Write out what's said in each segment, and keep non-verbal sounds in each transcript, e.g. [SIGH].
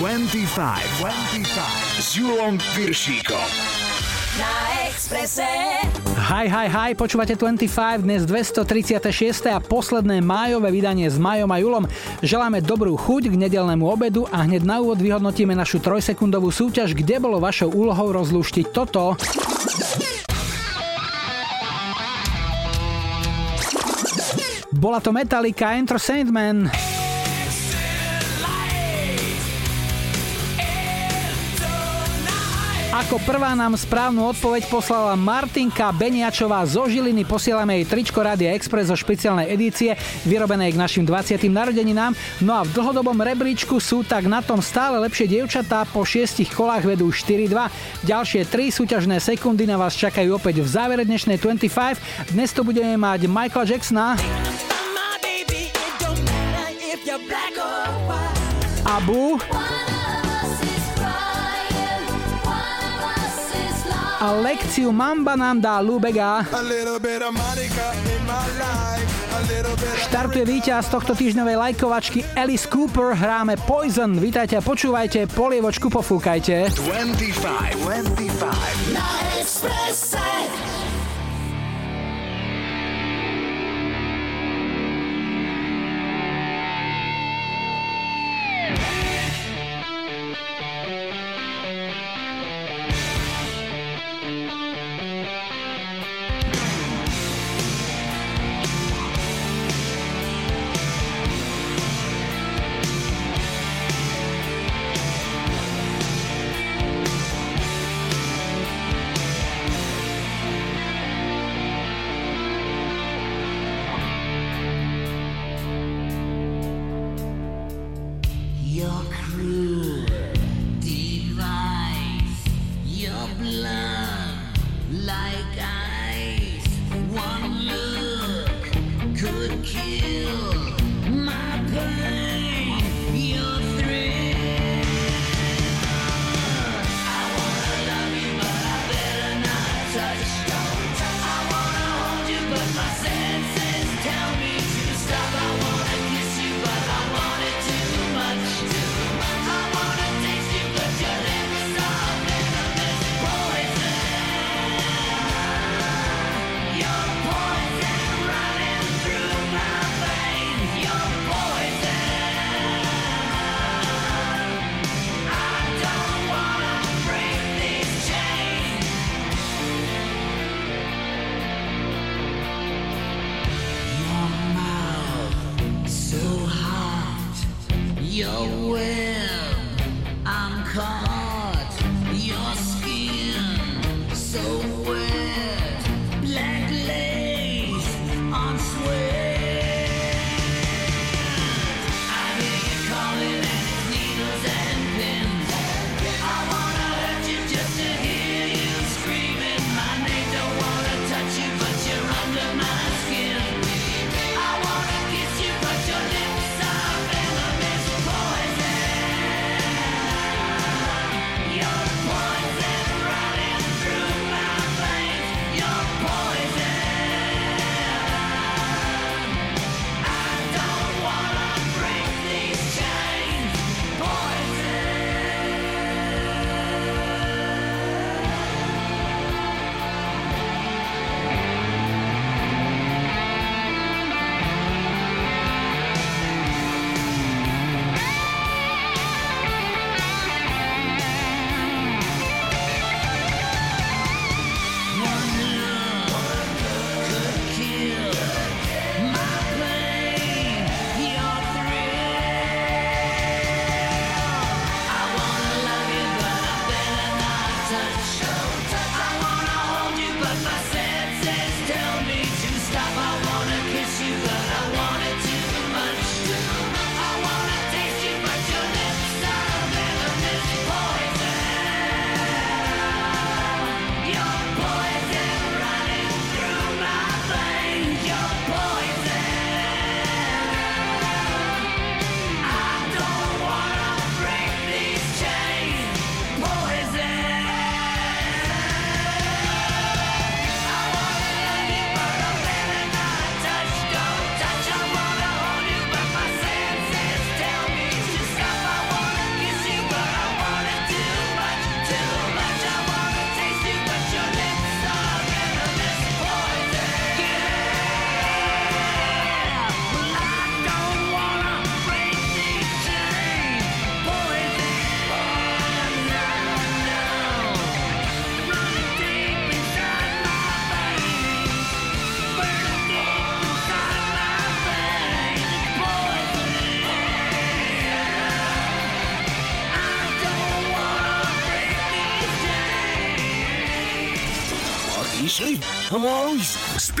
25, 25 s Julom Piršíkom. Na Exprese. Hi, hi, hi, počúvate 25, dnes 236. a posledné májové vydanie s Majom a Julom. Želáme dobrú chuť k nedelnému obedu a hneď na úvod vyhodnotíme našu trojsekundovú súťaž, kde bolo vašou úlohou rozlúštiť toto. Bola to Metallica Enter Sandman. Ako prvá nám správnu odpoveď poslala Martinka Beniačová zo Žiliny. Posielame jej tričko Rádia Express zo špeciálnej edície, vyrobenej k našim 20. narodeninám. No a v dlhodobom rebríčku sú tak na tom stále lepšie dievčatá, po šiestich kolách vedú 4-2. Ďalšie 3 súťažné sekundy na vás čakajú opäť v závere dnešnej 25. Dnes to budeme mať Michael Jacksona. Abu. A lekciu Mamba nám dá Lubega. Štartuje víťaz tohto týždňovej lajkovačky Alice Cooper, hráme Poison. Vítajte a počúvajte, polievočku pofúkajte. 25, 25. Na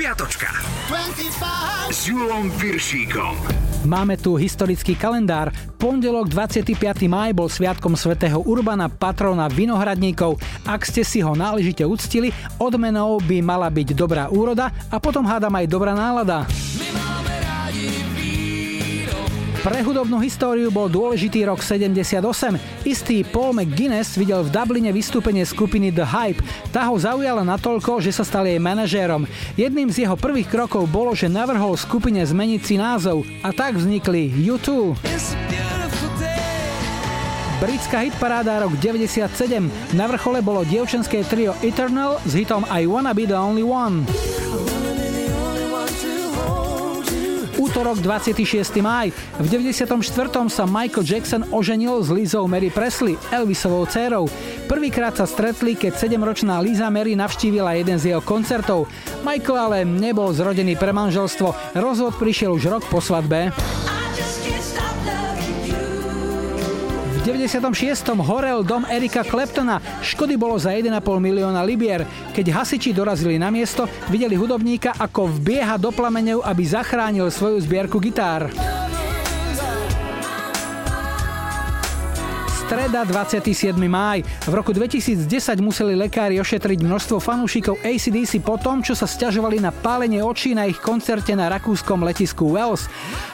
Spiatočka s Julom Piršíkom. Máme tu historický kalendár. Pondelok 25. maj bol sviatkom svätého Urbana, patrona vinohradníkov. Ak ste si ho náležite uctili, odmenou by mala byť dobrá úroda a potom hádam aj dobrá nálada. Pre hudobnú históriu bol dôležitý rok 78. Istý Paul McGuinness videl v Dubline vystúpenie skupiny The Hype. Tá ho zaujala natoľko, že sa stal jej manažérom. Jedným z jeho prvých krokov bolo, že navrhol skupine zmeniť si názov a tak vznikli U2. Britská hitparáda rok 97. Na vrchole bolo dievčenské trio Eternal s hitom I Wanna Be The Only One. Útorok 26. maj. V 94. sa Michael Jackson oženil s Lizou Mary Presley, Elvisovou dcerou. Prvýkrát sa stretli, keď 7-ročná Liza Mary navštívila jeden z jeho koncertov. Michael ale nebol zrodený pre manželstvo. Rozvod prišiel už rok po svadbe. 96. horel dom Erika Kleptona. Škody bolo za 1,5 milióna libier. Keď hasiči dorazili na miesto, videli hudobníka, ako vbieha do plameňov, aby zachránil svoju zbierku gitár. Streda 27. máj. V roku 2010 museli lekári ošetriť množstvo fanúšikov ACDC po tom, čo sa stiažovali na pálenie očí na ich koncerte na rakúskom letisku Wells.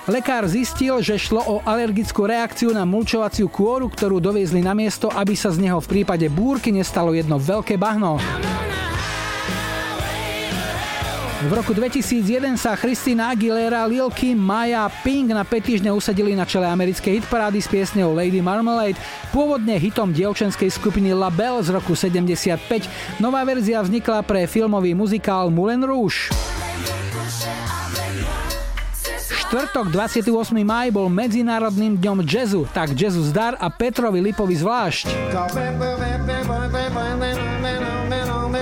Lekár zistil, že šlo o alergickú reakciu na mulčovaciu kôru, ktorú doviezli na miesto, aby sa z neho v prípade búrky nestalo jedno veľké bahno. V roku 2001 sa Christina Aguilera, Lil Kim, Maya Pink na 5 týždne usadili na čele americkej hitparády s piesňou Lady Marmalade, pôvodne hitom dievčenskej skupiny La Belle z roku 75. Nová verzia vznikla pre filmový muzikál Moulin Rouge. Štvrtok 28. maj bol Medzinárodným dňom jazzu, tak jazzu zdar a Petrovi Lipovi zvlášť.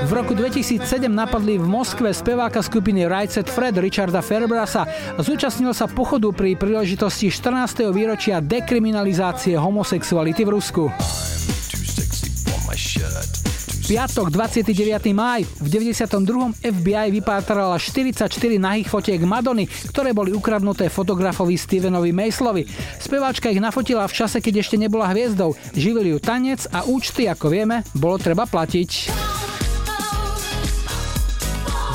V roku 2007 napadli v Moskve speváka skupiny Right Set Fred Richarda Ferbrasa. Zúčastnil sa pochodu pri príležitosti 14. výročia dekriminalizácie homosexuality v Rusku. Piatok 29. máj v 92. FBI vypátrala 44 nahých fotiek Madony, ktoré boli ukradnuté fotografovi Stevenovi Maslovi. Speváčka ich nafotila v čase, keď ešte nebola hviezdou. Živili ju tanec a účty, ako vieme, bolo treba platiť.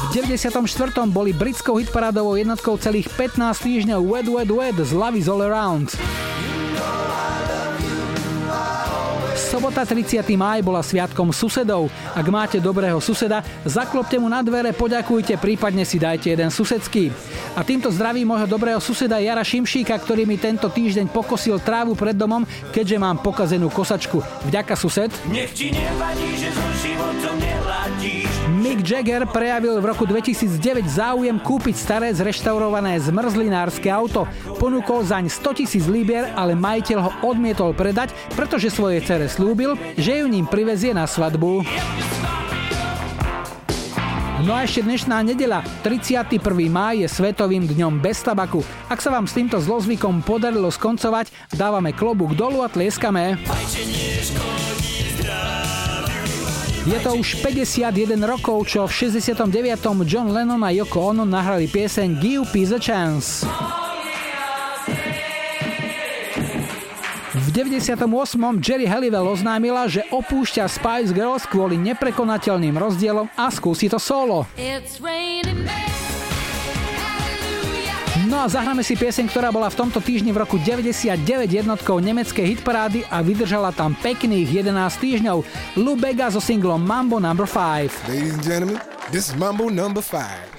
V 94. boli britskou hitparádovou jednotkou celých 15 týždňov Wet Wet Wet z Love is All Around. Sobota 30. máj bola sviatkom susedov. Ak máte dobrého suseda, zaklopte mu na dvere, poďakujte, prípadne si dajte jeden susedský. A týmto zdravím môjho dobrého suseda Jara Šimšíka, ktorý mi tento týždeň pokosil trávu pred domom, keďže mám pokazenú kosačku. Vďaka sused. Nech ti nevadí, že so životom neladíš. Mick Jagger prejavil v roku 2009 záujem kúpiť staré zreštaurované zmrzlinárske auto. Ponúkol zaň 100 tisíc libier, ale majiteľ ho odmietol predať, pretože svoje cere slúbil, že ju ním privezie na svadbu. No a ešte dnešná nedela, 31. máj je Svetovým dňom bez tabaku. Ak sa vám s týmto zlozvykom podarilo skoncovať, dávame klobúk dolu a tlieskame. Je to už 51 rokov, čo v 69. John Lennon a Yoko Ono nahrali pieseň Give Peace a Chance. V 98. Jerry Halliwell oznámila, že opúšťa Spice Girls kvôli neprekonateľným rozdielom a skúsi to solo. It's raining No a zahráme si pieseň, ktorá bola v tomto týždni v roku 99 jednotkou nemeckej hitparády a vydržala tam pekných 11 týždňov. Lou so singlom Mambo No. 5. Ladies and gentlemen, this is Mambo No. 5.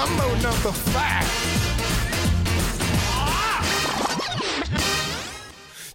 Mambo number five.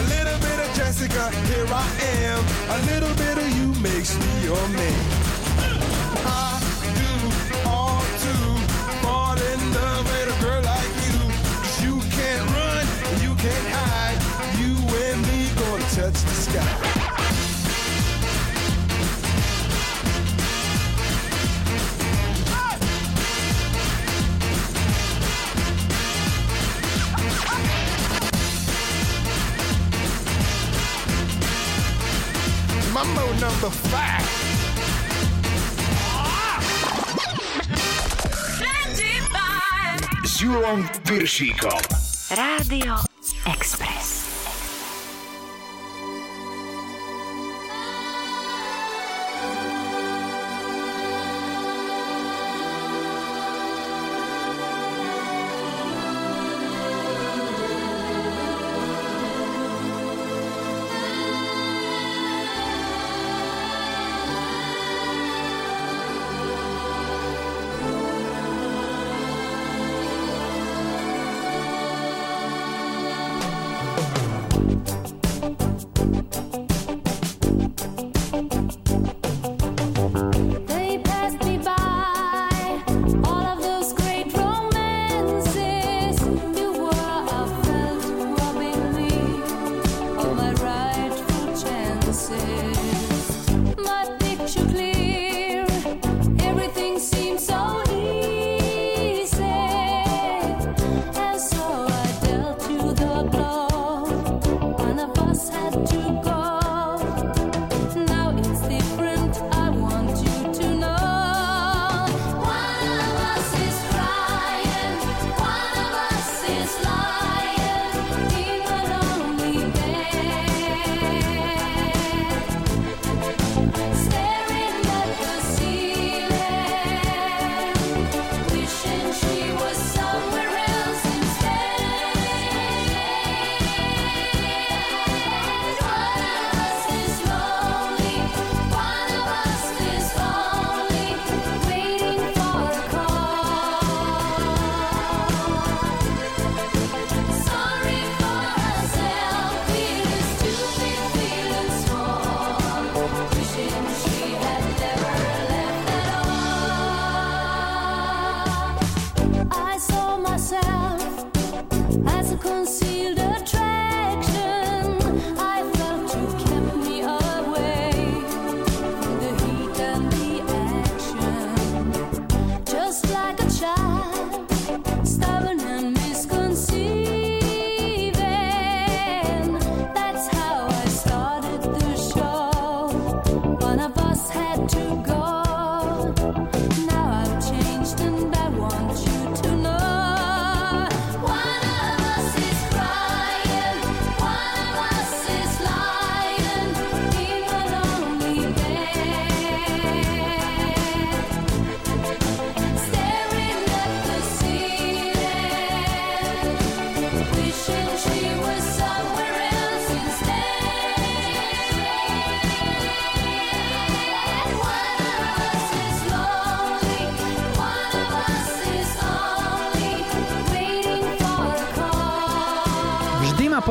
a little bit of Jessica, here I am, a little bit of you makes me your man. I do fall in love with a girl like you, cause you can't run, you can't hide, you and me gonna touch the sky. Mambo number five. S Julom Piršíkom. Rádio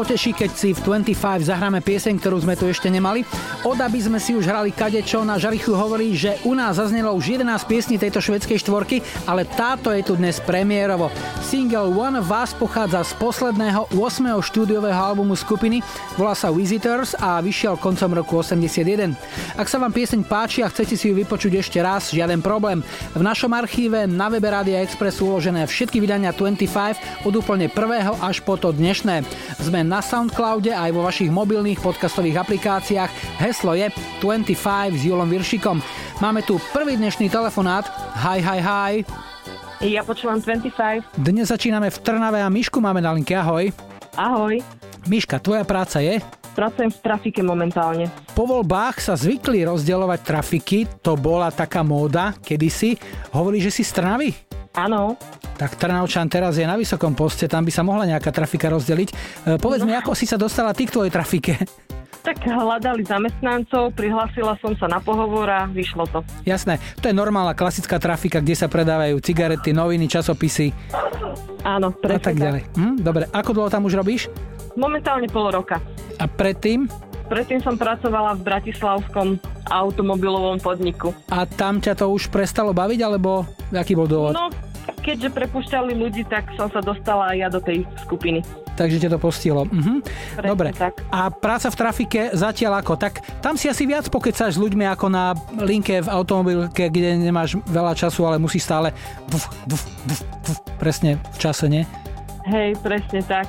poteší, keď si v 25 zahráme pieseň, ktorú sme tu ešte nemali. Od aby sme si už hrali kadečo, na Žarichu hovorí, že u nás zaznelo už 11 piesní tejto švedskej štvorky, ale táto je tu dnes premiérovo. Single One of Us pochádza z posledného 8. štúdiového albumu skupiny, volá sa Visitors a vyšiel koncom roku 81. Ak sa vám pieseň páči a chcete si ju vypočuť ešte raz, žiaden problém. V našom archíve na webe Radia Express sú uložené všetky vydania 25 od úplne prvého až po to dnešné. Sme na Soundcloude aj vo vašich mobilných podcastových aplikáciách. Heslo je 25 s Julom Viršikom. Máme tu prvý dnešný telefonát. Hi, hi, hi. Ja počúvam 25. Dnes začíname v Trnave a Mišku máme na linke. Ahoj. Ahoj. Miška, tvoja práca je? Pracujem v trafike momentálne. Po voľbách sa zvykli rozdielovať trafiky, to bola taká móda kedysi. Hovorí, že si z Trnavy? Áno. Tak Trnavčan teraz je na vysokom poste, tam by sa mohla nejaká trafika rozdeliť. E, povedz no. mi, ako si sa dostala ty k tvojej trafike? Tak hľadali zamestnancov, prihlásila som sa na pohovor a vyšlo to. Jasné, to je normálna klasická trafika, kde sa predávajú cigarety, noviny, časopisy. Áno, presne A tak ďalej. Hm, dobre, ako dlho tam už robíš? Momentálne pol roka. A predtým? Predtým som pracovala v Bratislavskom automobilovom podniku. A tam ťa to už prestalo baviť, alebo aký bol dôvod? No, keďže prepušťali ľudí, tak som sa dostala aj ja do tej skupiny. Takže ťa to postihlo. Mhm. Dobre. tak. A práca v trafike zatiaľ ako? Tak tam si asi viac pokecáš s ľuďmi ako na linke v automobilke, kde nemáš veľa času, ale musíš stále vuf, vuf, vuf, vuf, presne v čase, nie? Hej, presne tak.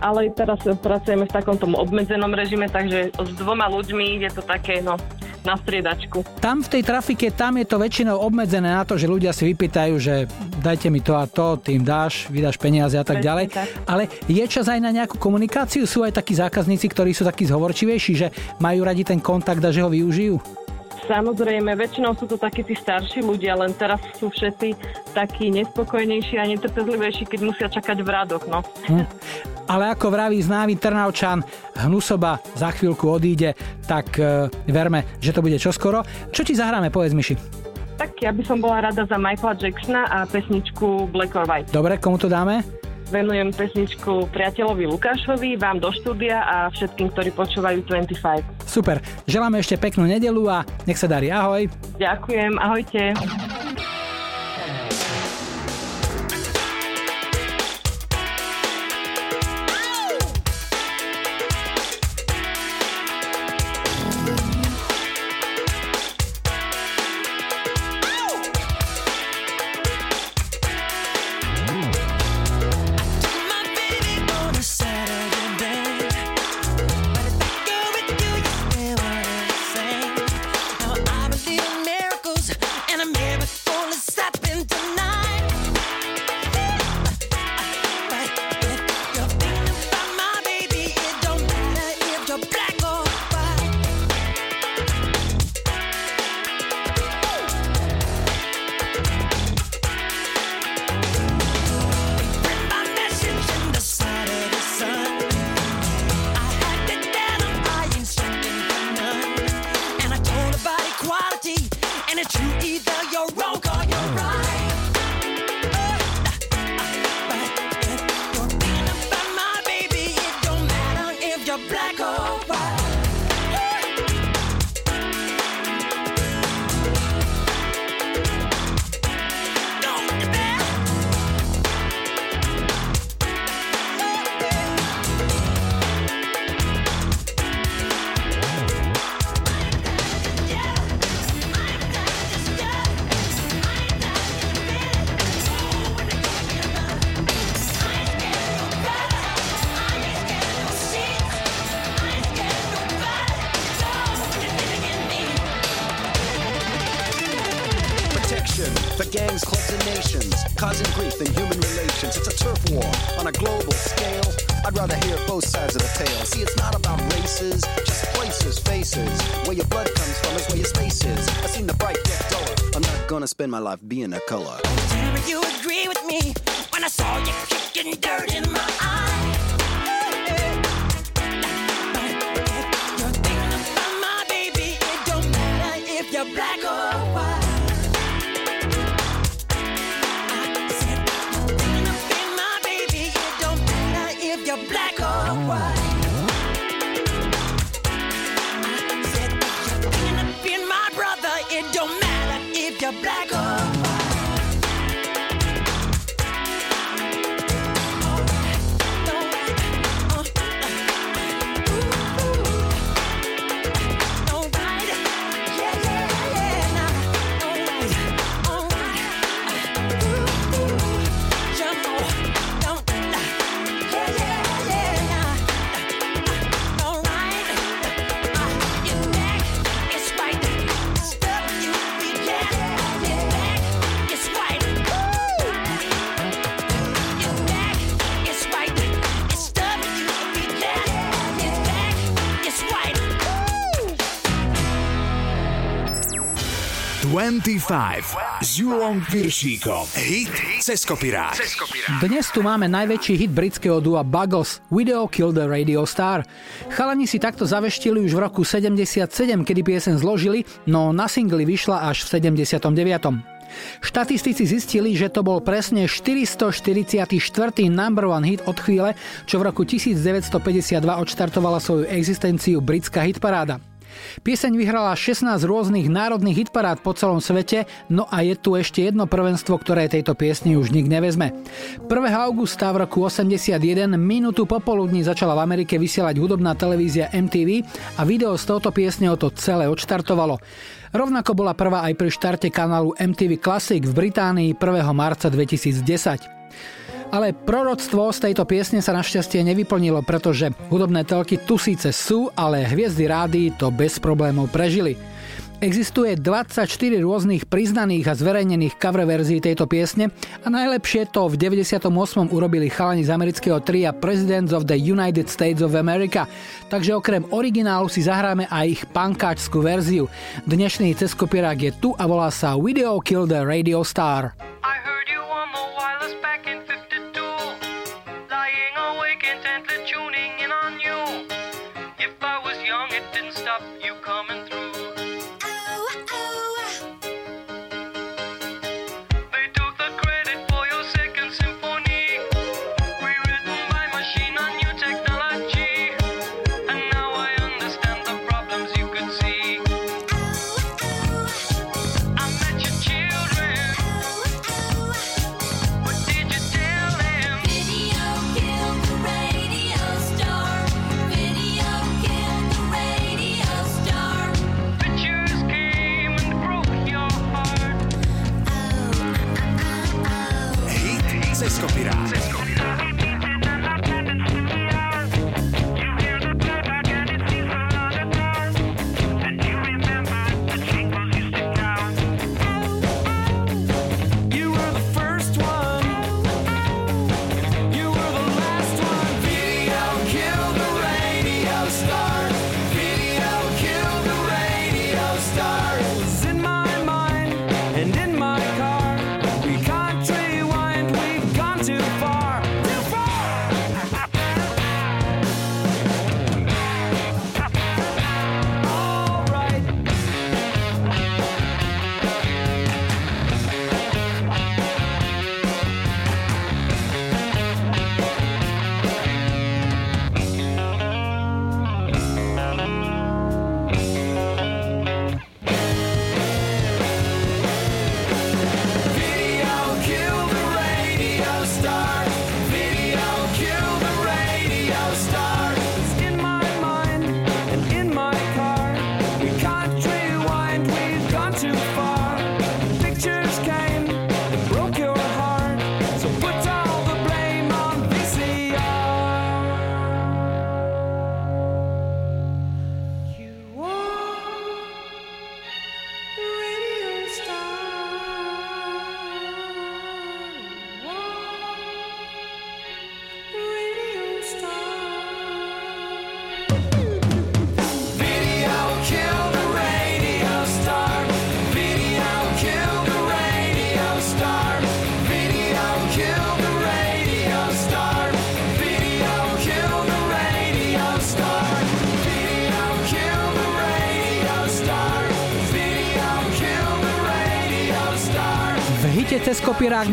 Ale teraz pracujeme v takomto obmedzenom režime, takže s dvoma ľuďmi je to také, no, na striedačku. Tam v tej trafike, tam je to väčšinou obmedzené na to, že ľudia si vypýtajú, že dajte mi to a to, tým dáš, vydáš peniaze a tak Presne ďalej. tak. Ale je čas aj na nejakú komunikáciu? Sú aj takí zákazníci, ktorí sú takí zhovorčivejší, že majú radi ten kontakt a že ho využijú? Samozrejme, väčšinou sú to takí tí starší ľudia, len teraz sú všetci takí nespokojnejší a netrpezlivejší, keď musia čakať v radoch, no. Hm. Ale ako vraví známy Trnavčan, hnusoba za chvíľku odíde, tak e, verme, že to bude čoskoro. Čo ti zahráme, povedz Miši? Tak ja by som bola rada za Michaela Jacksona a pesničku Black or White. Dobre, komu to dáme? Venujem pesničku priateľovi Lukášovi, vám do štúdia a všetkým, ktorí počúvajú 25. Super, želáme ešte peknú nedelu a nech sa darí. Ahoj. Ďakujem, ahojte. that you either you're wrong. Spend my life being a color. You agree with me when I saw you kicking 25 s Julom Piršíkom. Hit cez kopirák. Dnes tu máme najväčší hit britského dua Buggles, Video Kill the Radio Star. Chalani si takto zaveštili už v roku 77, kedy piesen zložili, no na singli vyšla až v 79. Štatistici zistili, že to bol presne 444. number one hit od chvíle, čo v roku 1952 odštartovala svoju existenciu britská hitparáda. Pieseň vyhrala 16 rôznych národných hitparád po celom svete, no a je tu ešte jedno prvenstvo, ktoré tejto piesni už nik nevezme. 1. augusta v roku 81 minútu popoludní začala v Amerike vysielať hudobná televízia MTV a video z touto piesne o to celé odštartovalo. Rovnako bola prvá aj pri štarte kanálu MTV Classic v Británii 1. marca 2010. Ale proroctvo z tejto piesne sa našťastie nevyplnilo, pretože hudobné telky tu síce sú, ale hviezdy rády to bez problémov prežili. Existuje 24 rôznych priznaných a zverejnených cover verzií tejto piesne a najlepšie to v 98. urobili chalani z amerického tria Presidents of the United States of America. Takže okrem originálu si zahráme aj ich pankáčskú verziu. Dnešný ceskopierák je tu a volá sa Video Kill the Radio Star.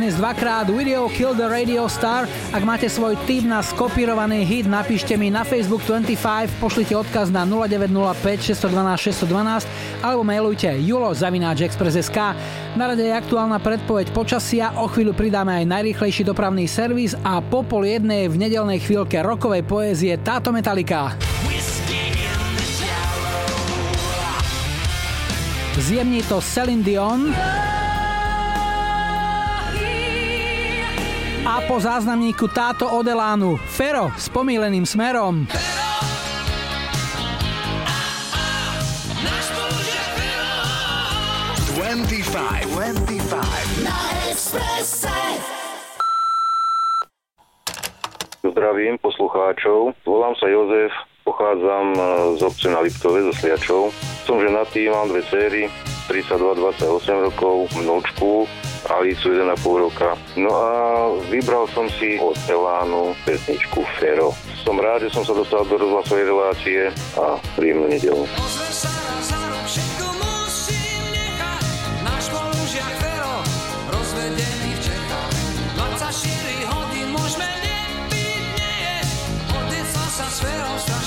Dnes dvakrát Video Kill the Radio Star. Ak máte svoj tip na skopírovaný hit, napíšte mi na Facebook 25, pošlite odkaz na 0905 612 612 alebo mailujte julo.express.sk. Na rade je aktuálna predpoveď počasia, o chvíľu pridáme aj najrýchlejší dopravný servis a po pol jednej v nedelnej chvíľke rokovej poézie táto metalika. Zjemní to Celine Dion. A po záznamníku táto Odelánu Fero s pomíleným smerom. Twenty-five. Zdravím poslucháčov. Volám sa Jozef, pochádzam e, z obce na Liptove, zo Sliačov. Som ženatý, mám dve céry, 32-28 rokov, mnočku Alicu 1,5 roka. No a vybral som si od Elánu pesničku Fero. Som rád, že som sa dostal do rozhlasovej relácie a príjemnú nedelu. Rozvedený sa s Ferom strašne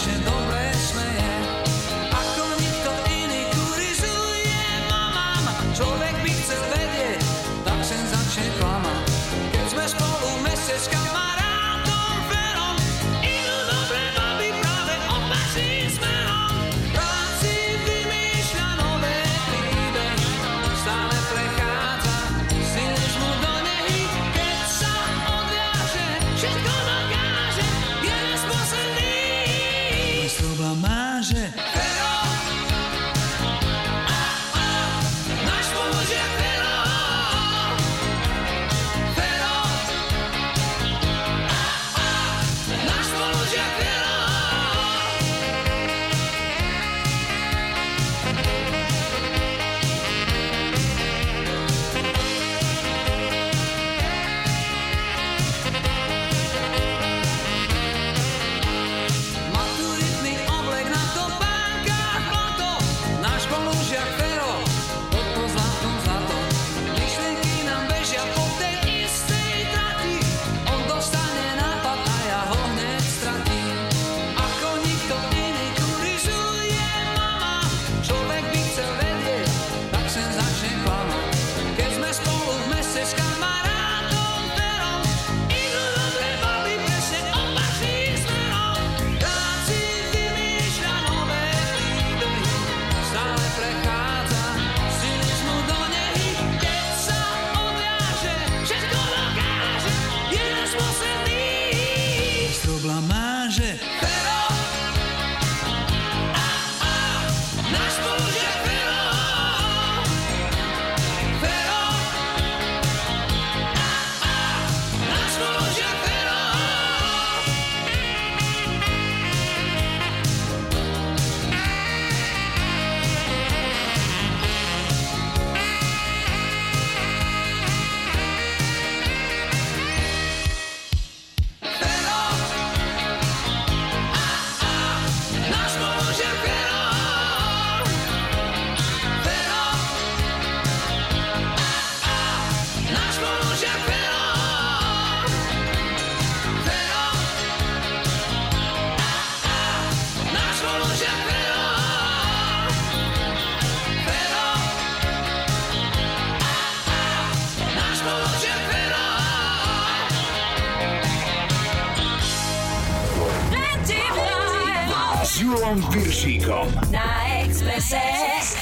Milanom Viršíkom. Na Expresse.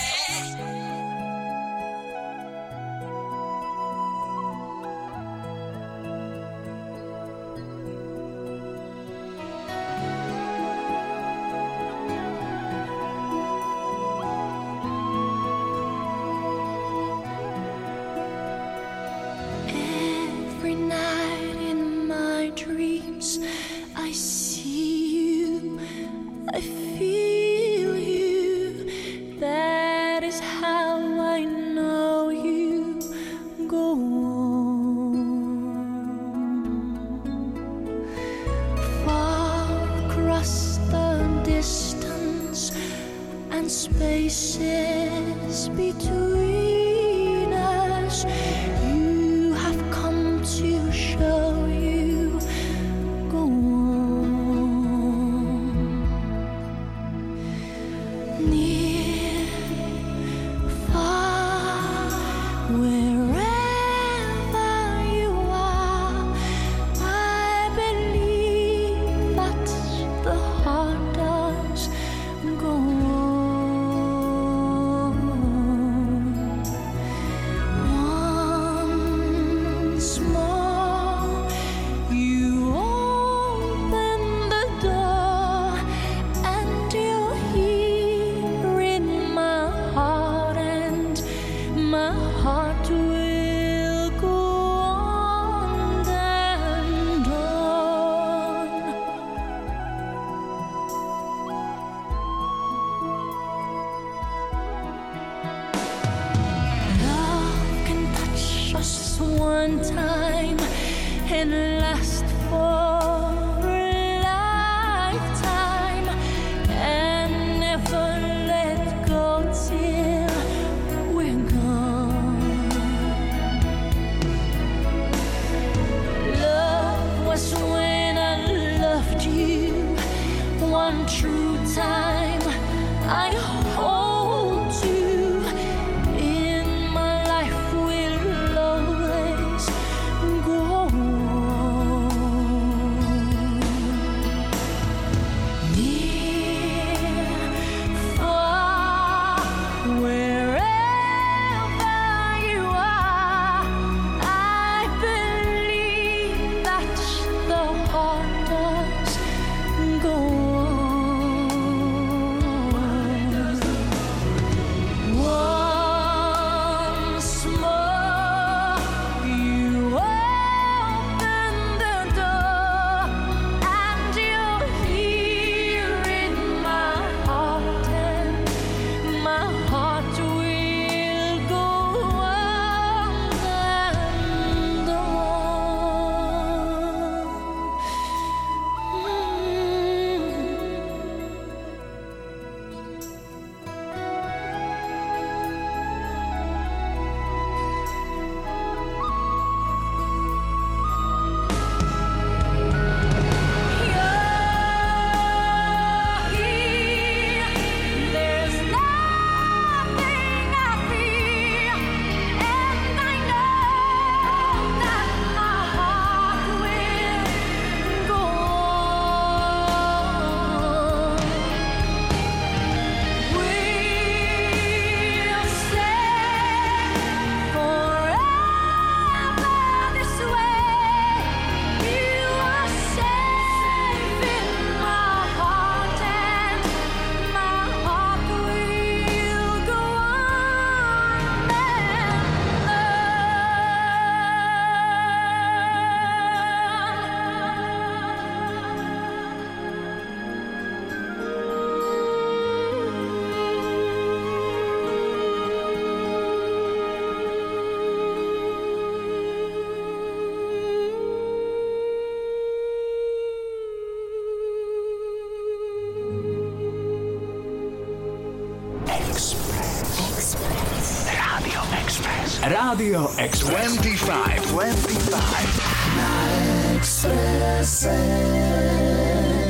Rádio Express. 25. 25.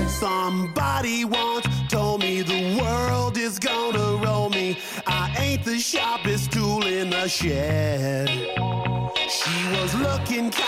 Somebody once told me the world is gonna roll me. I ain't the sharpest tool in the shed. She was looking kind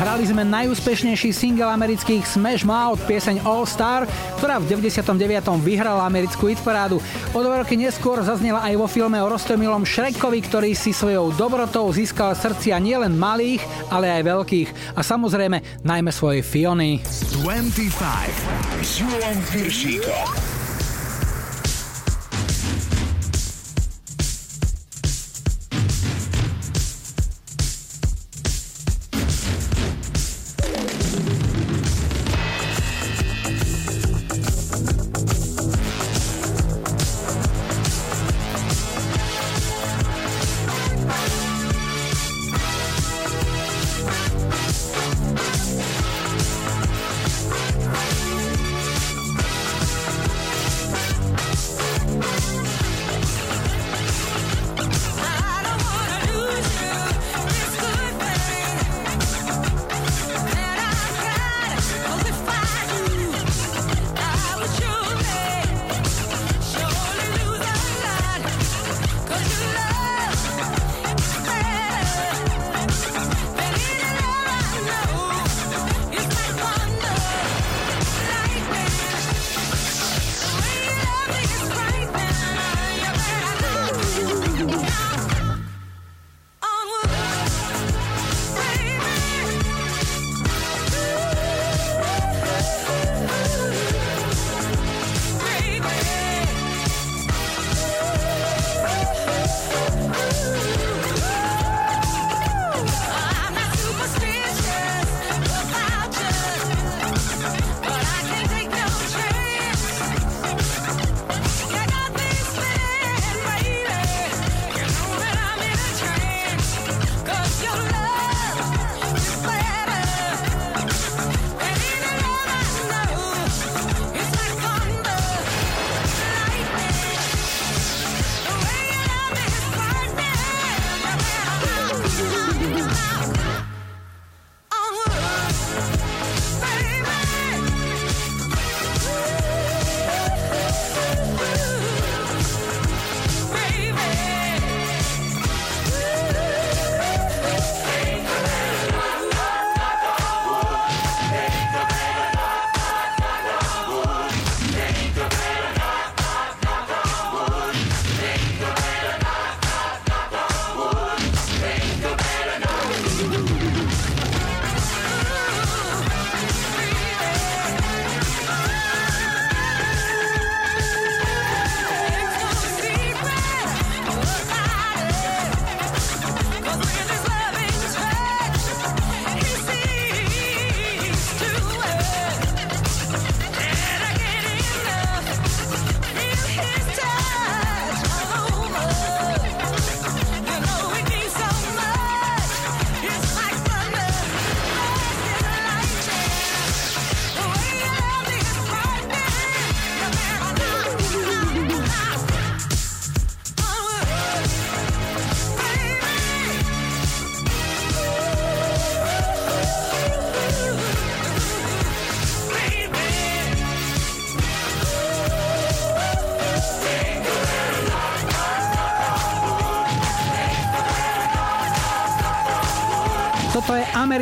Hrali sme najúspešnejší single amerických Smash Mouth, pieseň All Star, ktorá v 99. vyhrala americkú hitparádu. O dva roky neskôr zaznela aj vo filme o roztomilom Shrekovi, ktorý si svojou dobrotou získal srdcia nielen malých, ale aj veľkých. A samozrejme najmä svojej Fiony. 25 s Julom Piršíkom.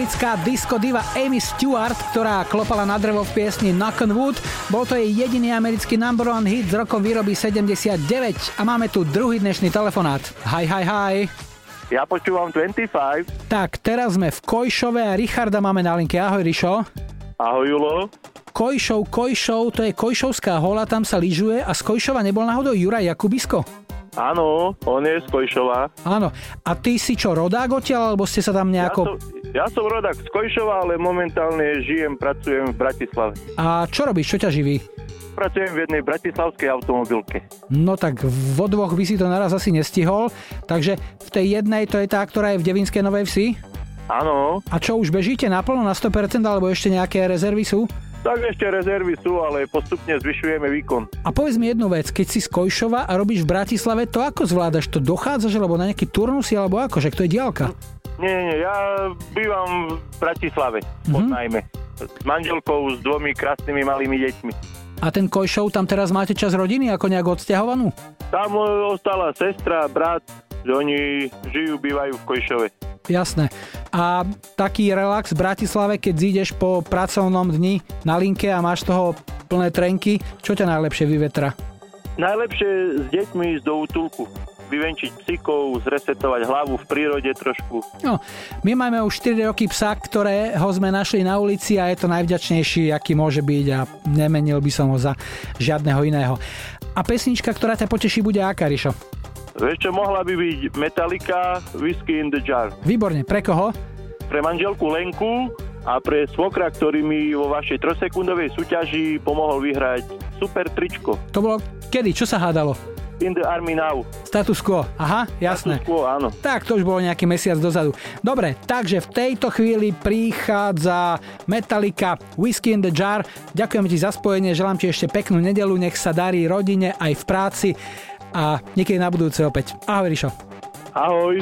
Americká disco diva Amy Stewart, ktorá klopala na drevo v piesni Knock on Wood. Bol to jej jediný americký number one hit z rokom výroby 79 a máme tu druhý dnešný telefonát. Hi, hi, hi. Ja počúvam 25. Tak, teraz sme v Kojšove a Richarda máme na linke. Ahoj, Rišo. Ahoj, Julo. Kojšov, Kojšov, to je Kojšovská hola, tam sa lyžuje a z Kojšova nebol náhodou Juraj Jakubisko? Áno, on je z Kojšova. Áno. A ty si čo, rodák odtiaľ, alebo ste sa tam Ja nejako... som, ja som rodák z Kojšova, ale momentálne žijem, pracujem v Bratislave. A čo robíš, čo ťa živí? Pracujem v jednej bratislavskej automobilke. No tak vo dvoch by si to naraz asi nestihol, takže v tej jednej to je tá, ktorá je v Devinskej Novej Vsi? Áno, A čo, už bežíte naplno na 100% alebo ešte nejaké rezervy sú? Tak ešte rezervy sú, ale postupne zvyšujeme výkon. A povedz mi jednu vec, keď si z Kojšova a robíš v Bratislave, to ako zvládaš? To dochádzaš alebo na nejaký turnusy alebo ako? Že to je diálka. Nie, nie, ja bývam v Bratislave, Mhm. najmä. S manželkou, s dvomi krásnymi malými deťmi. A ten Kojšov, tam teraz máte čas rodiny ako nejak odsťahovanú? Tam ostala sestra, brat, oni žijú, bývajú v Kojšove. Jasné. A taký relax v Bratislave, keď zídeš po pracovnom dni na linke a máš toho plné trenky, čo ťa najlepšie vyvetra? Najlepšie s deťmi ísť do útulku. Vyvenčiť psíkov, zresetovať hlavu v prírode trošku. No, my máme už 4 roky psa, ktorého sme našli na ulici a je to najvďačnejší, aký môže byť a nemenil by som ho za žiadneho iného. A pesnička, ktorá ťa poteší, bude aká, Rišo? Vieš čo, mohla by byť Metallica, Whiskey in the Jar. Výborne, pre koho? Pre manželku Lenku a pre svokra, ktorý mi vo vašej trosekundovej súťaži pomohol vyhrať super tričko. To bolo kedy? Čo sa hádalo? In the Army Now. Status quo. Aha, jasné. Status quo, áno. Tak, to už bolo nejaký mesiac dozadu. Dobre, takže v tejto chvíli prichádza Metallica Whiskey in the Jar. Ďakujem ti za spojenie, želám ti ešte peknú nedelu, nech sa darí rodine aj v práci a niekedy na budúce opäť. Ahoj, Rišo. Ahoj.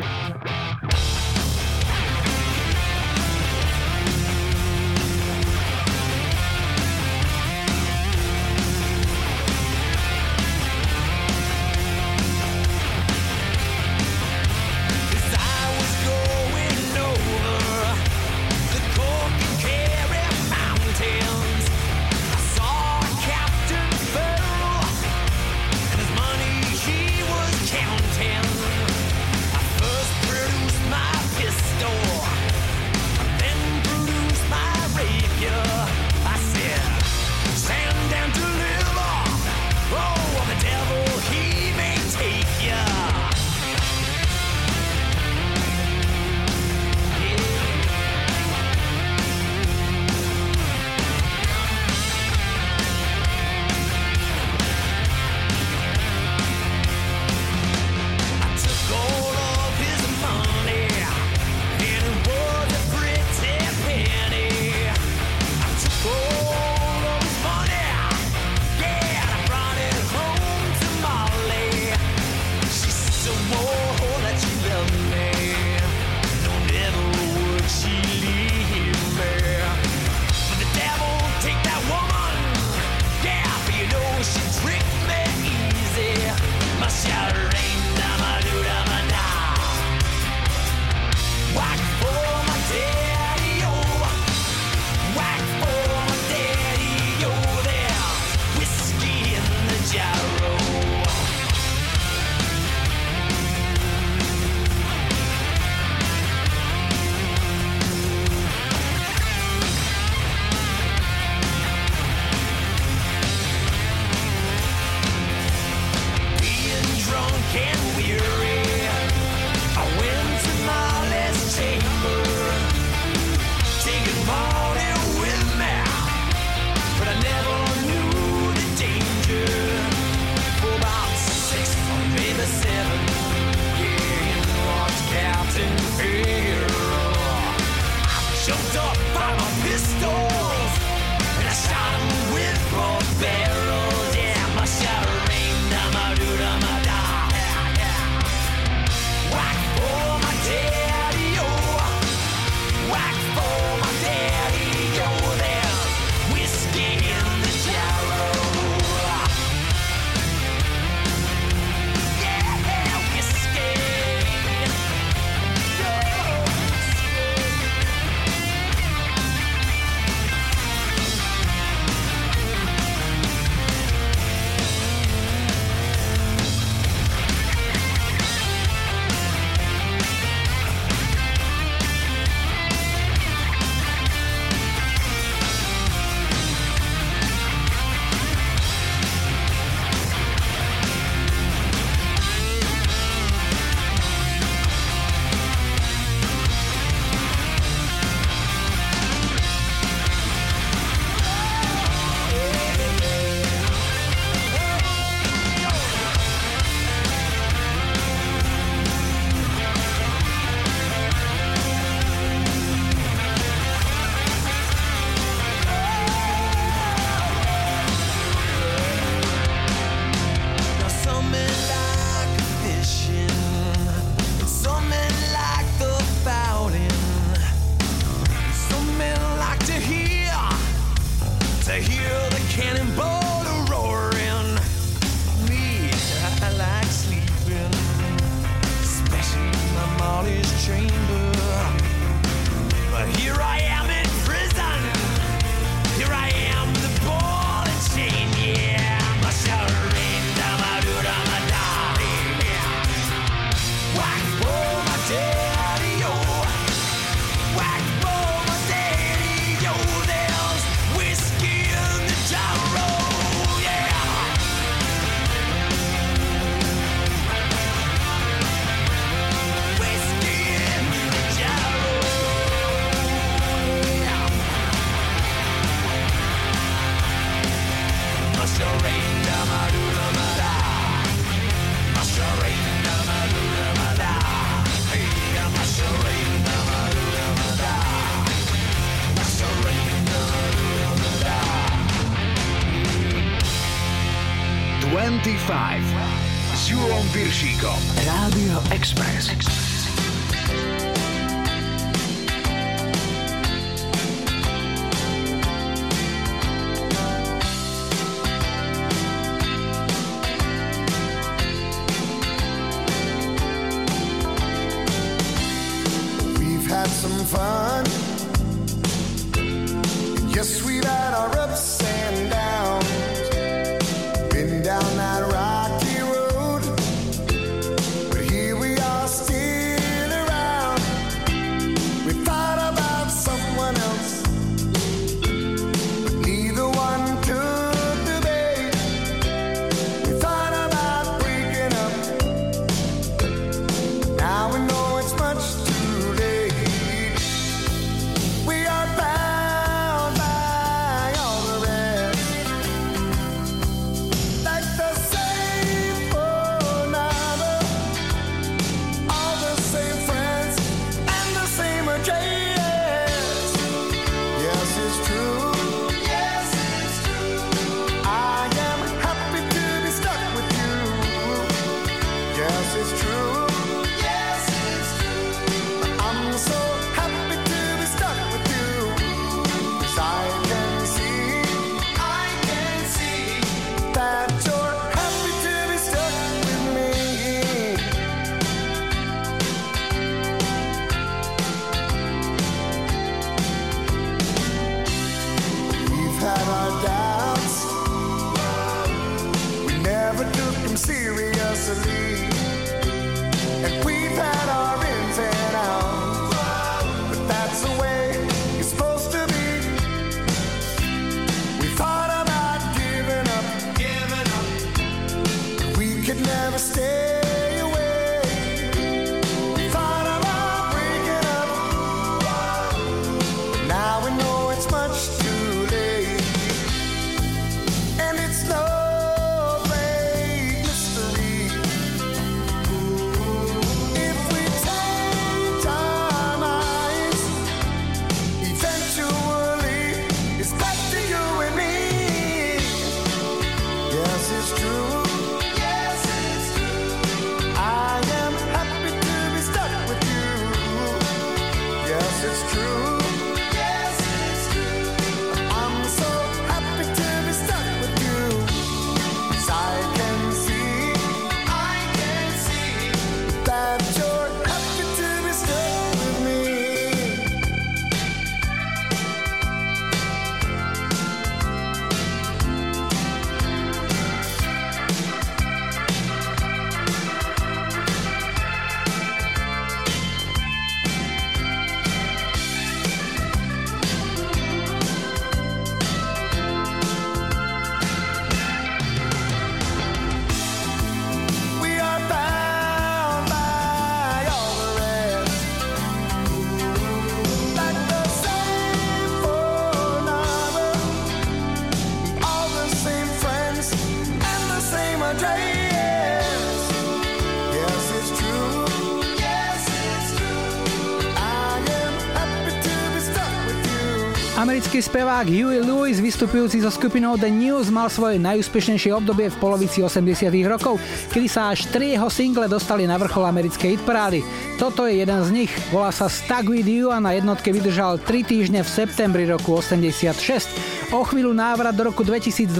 Britský spevák Huey Lewis, vystupujúci so skupinou The News, mal svoje najúspešnejšie obdobie v polovici 80 rokov, kedy sa až tri jeho single dostali na vrchol americkej hitparády. Toto je jeden z nich, volá sa Stuck With You a na jednotke vydržal 3 týždne v septembri roku 86. O chvíľu návrat do roku 2020,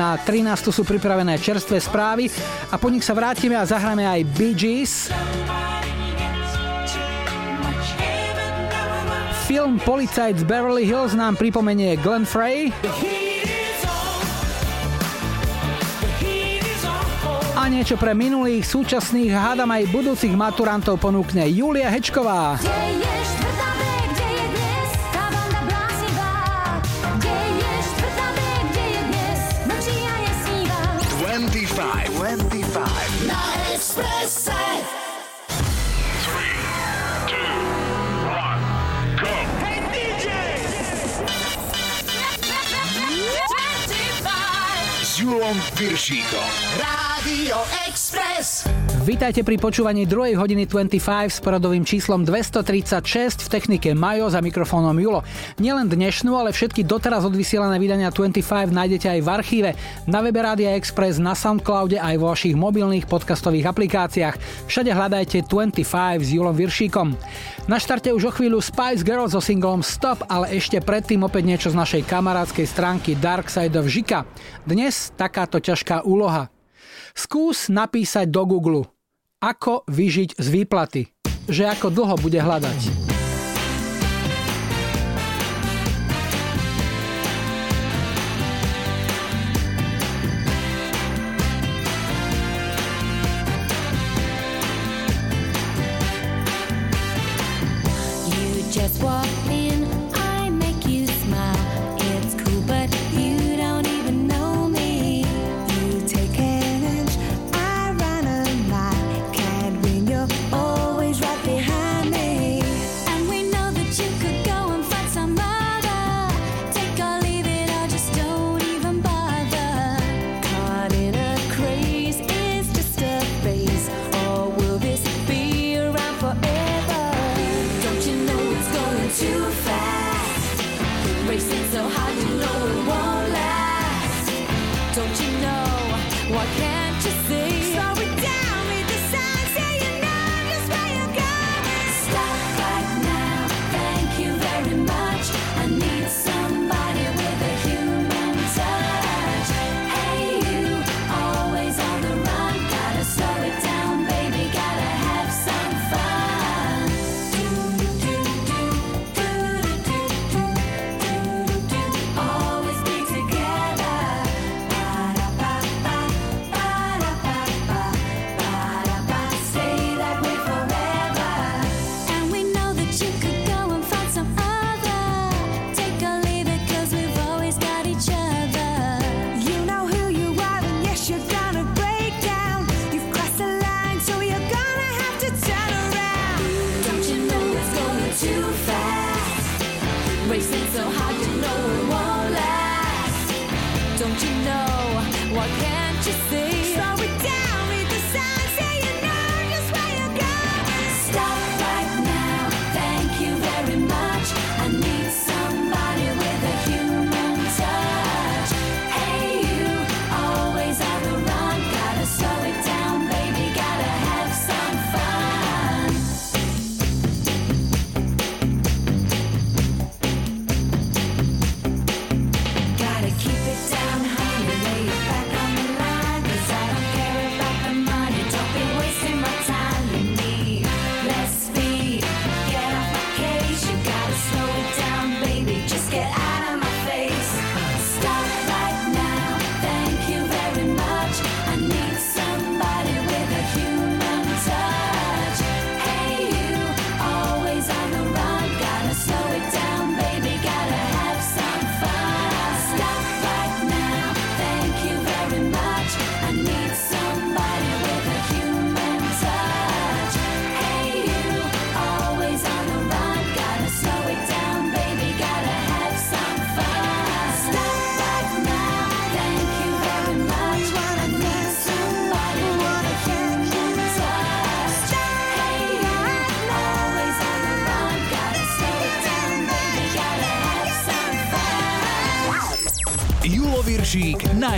na 13 sú pripravené čerstvé správy a po nich sa vrátime a zahráme aj Bee Gees. Film Policajt z Beverly Hills nám pripomenie Glenn Frey. A niečo pre minulých, súčasných, hádam aj budúcich maturantov ponúkne Julia Hečková. Express. Julom Viršíkom. Rádio Express. Vítajte pri počúvaní 2. hodiny 25 s poradovým číslom 236 v technike Majo za mikrofónom Julo. Nielen dnešnú, ale všetky doteraz odvysielané vydania 25 nájdete aj v archíve, na webe Rádia Express, na Soundcloude aj vo vašich mobilných podcastových aplikáciách. Všade hľadajte 25 s Julom Viršíkom. Na štarte už o chvíľu Spice Girls so singlom Stop, ale ešte predtým opäť niečo z našej kamarádskej stránky Dark Side of Žika. Dnes takáto ťažká úloha. Skús napísať do Google, ako vyžiť z výplaty, že ako dlho bude hľadať.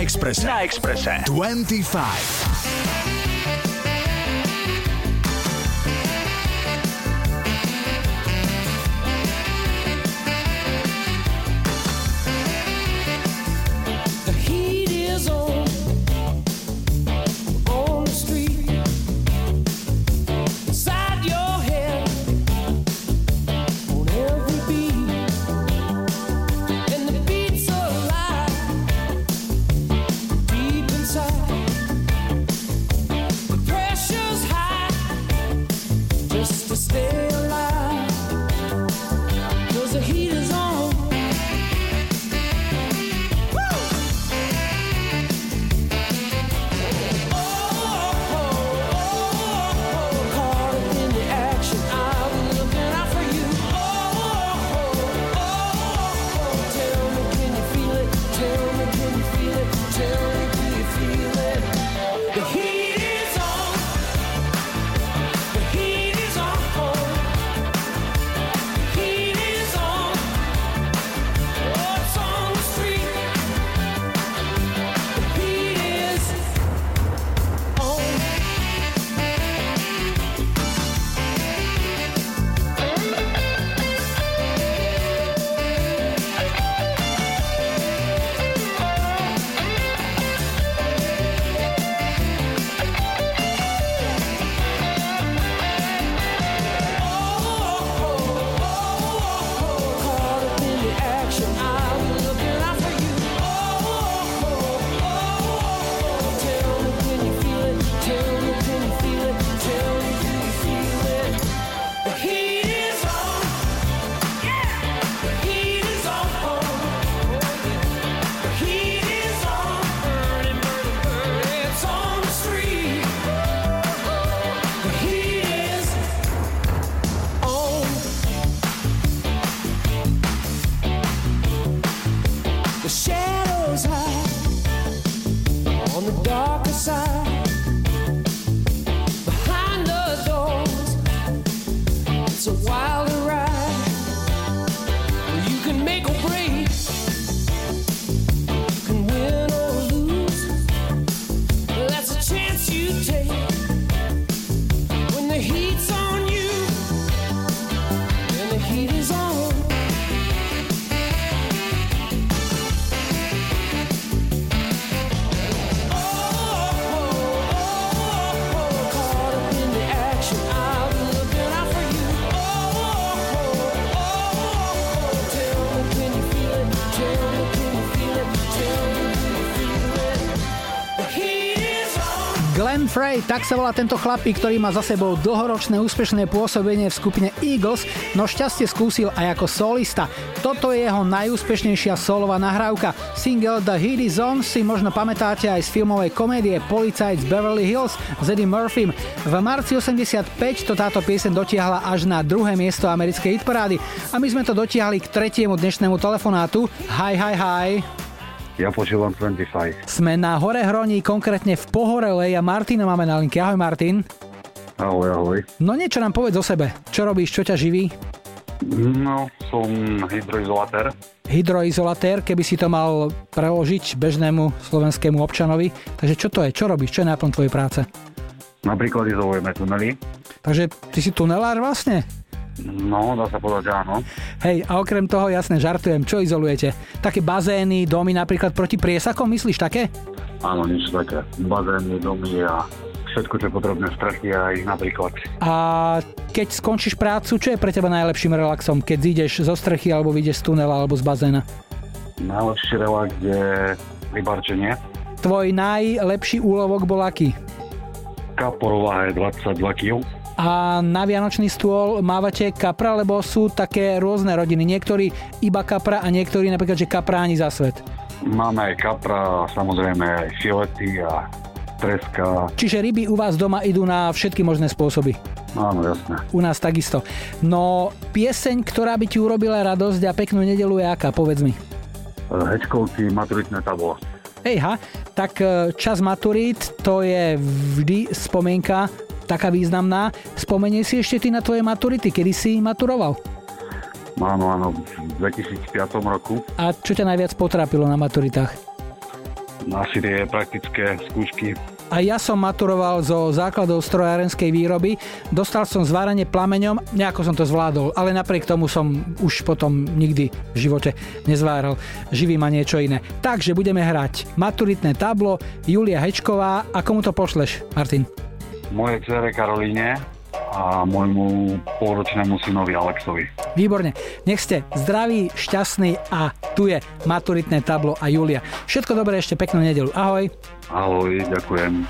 Expresse. Na 25. Glenn Frey, tak sa volá tento chlapík, ktorý má za sebou dlhoročné úspešné pôsobenie v skupine Eagles, no šťastie skúsil aj ako solista. Toto je jeho najúspešnejšia solová nahrávka. Single The Heat is si možno pamätáte aj z filmovej komédie Policajt z Beverly Hills s Eddie Murphym. V marci 85 to táto pieseň dotiahla až na druhé miesto americkej hitparády a my sme to dotiahli k tretiemu dnešnému telefonátu. Hi, hi, hi. Ja počúvam 25. Sme na Hore Hroní, konkrétne v Pohorelej a Martina máme na linke. Ahoj Martin. Ahoj, ahoj. No niečo nám povedz o sebe. Čo robíš, čo ťa živí? No, som hydroizolatér. Hydroizolatér, keby si to mal preložiť bežnému slovenskému občanovi. Takže čo to je? Čo robíš? Čo je náplň tvojej práce? Napríklad izolujeme tunely. Takže ty si tunelár vlastne? No, dá sa povedať, áno. Hej, a okrem toho, jasne, žartujem, čo izolujete? Také bazény, domy napríklad proti priesakom, myslíš také? Áno, niečo také. Bazény, domy a všetko, čo je potrebné, strechy aj napríklad. A keď skončíš prácu, čo je pre teba najlepším relaxom? Keď zídeš zo strechy alebo vyjdeš z tunela alebo z bazéna? Najlepší relax je rybarčenie. Tvoj najlepší úlovok bol aký? Kaporová je 22 kg. A na Vianočný stôl mávate kapra, lebo sú také rôzne rodiny. Niektorí iba kapra a niektorí napríklad, že kapra ani za svet. Máme aj kapra, samozrejme aj filety a treska. Čiže ryby u vás doma idú na všetky možné spôsoby. Áno, jasné. U nás takisto. No, pieseň, ktorá by ti urobila radosť a peknú nedelu je aká? Povedz mi. Hečkovci, maturitné tablo. Ejha, tak e, čas maturít, to je vždy spomienka taká významná. Spomenie si ešte ty na tvoje maturity, kedy si maturoval? Áno, áno, v 2005 roku. A čo ťa najviac potrápilo na maturitách? Asi tie praktické skúšky. A ja som maturoval zo základov strojárenskej výroby, dostal som zváranie plameňom, nejako som to zvládol, ale napriek tomu som už potom nikdy v živote nezváral. Živí ma niečo iné. Takže budeme hrať maturitné tablo, Julia Hečková a komu to pošleš, Martin? Moje dcere Karolíne a môjmu pôročnému synovi Alexovi. Výborne. Nech ste zdraví, šťastní a tu je maturitné tablo a Julia. Všetko dobré, ešte peknú nedelu. Ahoj. Ahoj, ďakujem.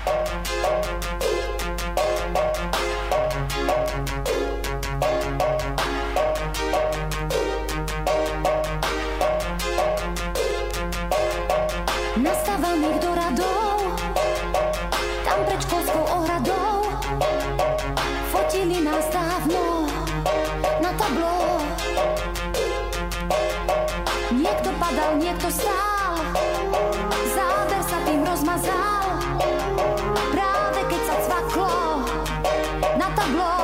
Na tablo.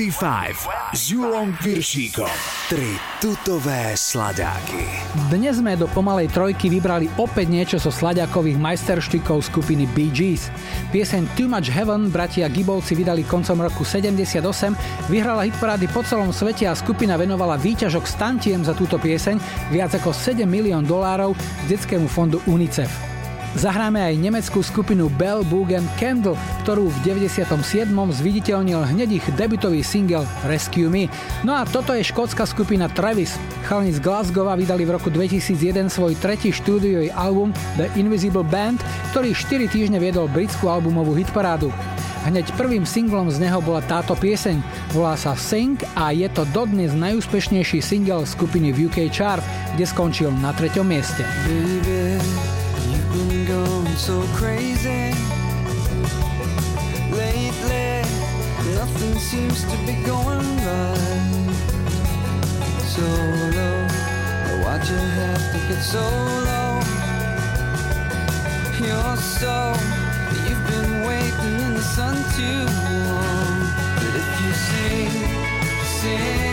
25 s Julom Piršíkom. Tri tutové sladáky. Dnes sme do pomalej trojky vybrali opäť niečo zo slaďakových majsterštikov skupiny Bee Gees. Pieseň Too Much Heaven bratia Gibovci vydali koncom roku 78, vyhrala hitparády po celom svete a skupina venovala výťažok stantiem za túto pieseň viac ako 7 milión dolárov detskému fondu UNICEF. Zahráme aj nemeckú skupinu Bell Bugen Candle, ktorú v 97. zviditeľnil hneď ich debutový single Rescue Me. No a toto je škótska skupina Travis. Chalni z Glasgowa vydali v roku 2001 svoj tretí štúdiový album The Invisible Band, ktorý 4 týždne viedol britskú albumovú hitparádu. Hneď prvým singlom z neho bola táto pieseň. Volá sa Sing a je to dodnes najúspešnejší single skupiny v UK Chart, kde skončil na treťom mieste. Baby, so crazy lately. Nothing seems to be going right. So low, why'd you have to get so low? You're so, you've been waiting in the sun too long. But if you sing, sing,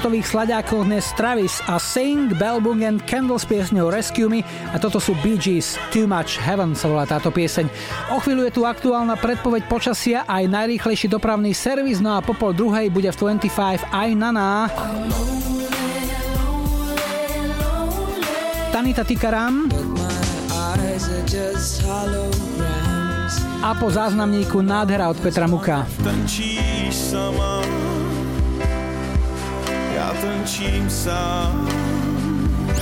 V troch tutových slaďákoch dnes Travis a Sing, Bellbung and Candle s piesňou Rescue Me a toto sú Bee Gees, Too Much Heaven sa volá táto pieseň. O chvíľu je tu aktuálna predpoveď počasia aj najrýchlejší dopravný servis, no a po pol druhej bude v 25 aj Nana. Tanita Tikaram a po záznamníku Nádhera od Petra Muka. Tančíš sama, já tančím sám.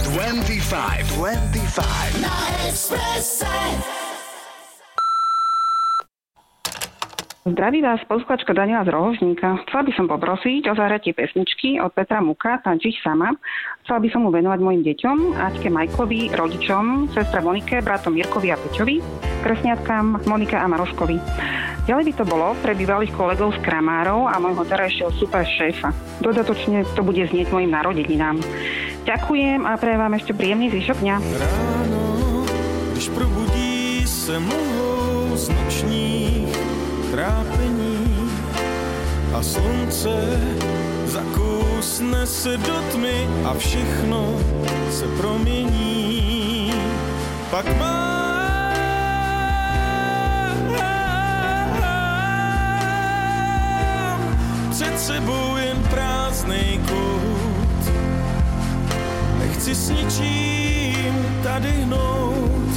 25, 25. Na Expresse. Zdraví vás posluchačka Daniela z Rohožníka. Chcela by som poprosiť o zahratie pesničky od Petra Muka, Tančiť sama. Chcela by som mu venovať mojim deťom, Aťke Majkovi, rodičom, sestra Monike, bratom Mirkovi a Peťovi, kresniatkám Monika a Maroškovi. Ďalej by to bolo pre bývalých kolegov z Kramárov a môjho terajšieho super šéfa. Dodatočne to bude znieť mojim narodeninám. Ďakujem a prajem vám ešte príjemný zvyšok dňa. Ráno, když probudí se mlhou z trápení a slunce zakousne se do tmy a všechno se promění. Pak mám před sebou jen prázdnej kout. Nechci s ničím tady hnout,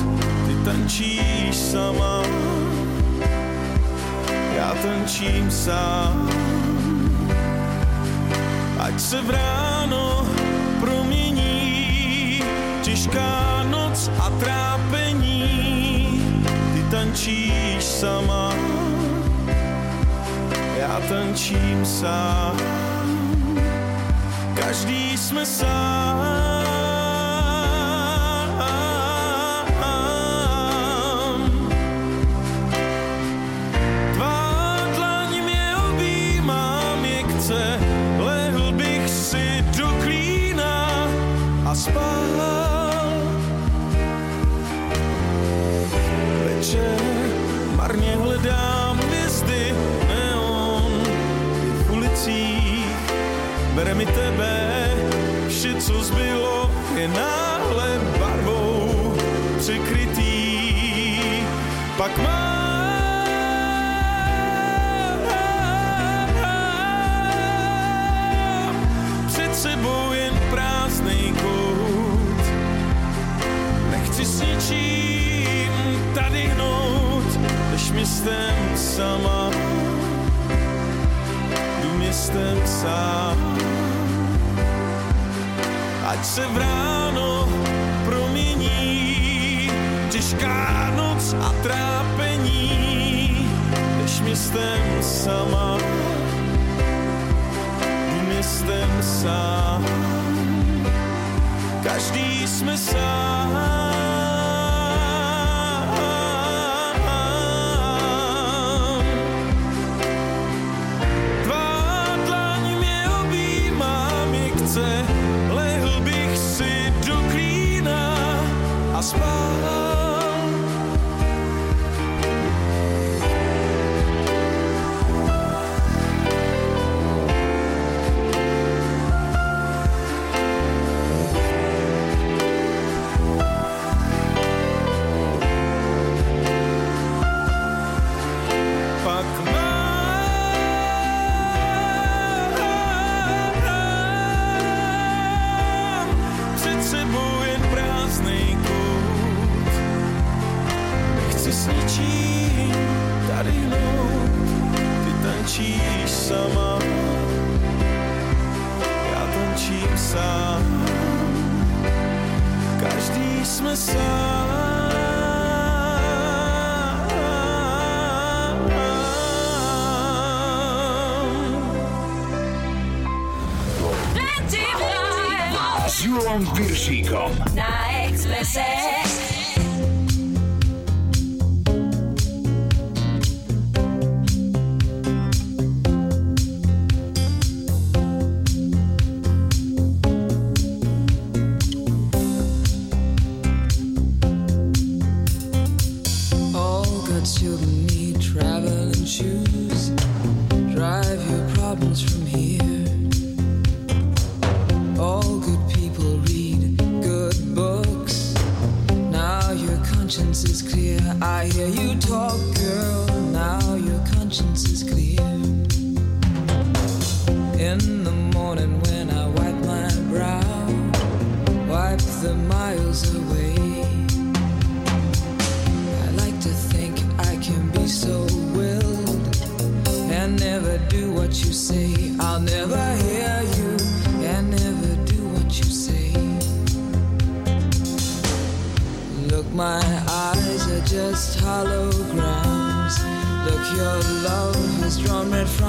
ty tančíš sama, já tančím sám. Ať se v ráno promění těžká noc a trápení, ty tančíš sama, já tančím sám. Každý jsme sám. Zbylo, je náhle barvou překrytý. Pak mám před sebou jen prázdnej kout. Nechci s ničím tady hnout, jdeš městem sama, jdu městem sám. Ať se v ráno promění těžká noc a trápení, jdeš městem sama, městem sám. Každý jsme sám.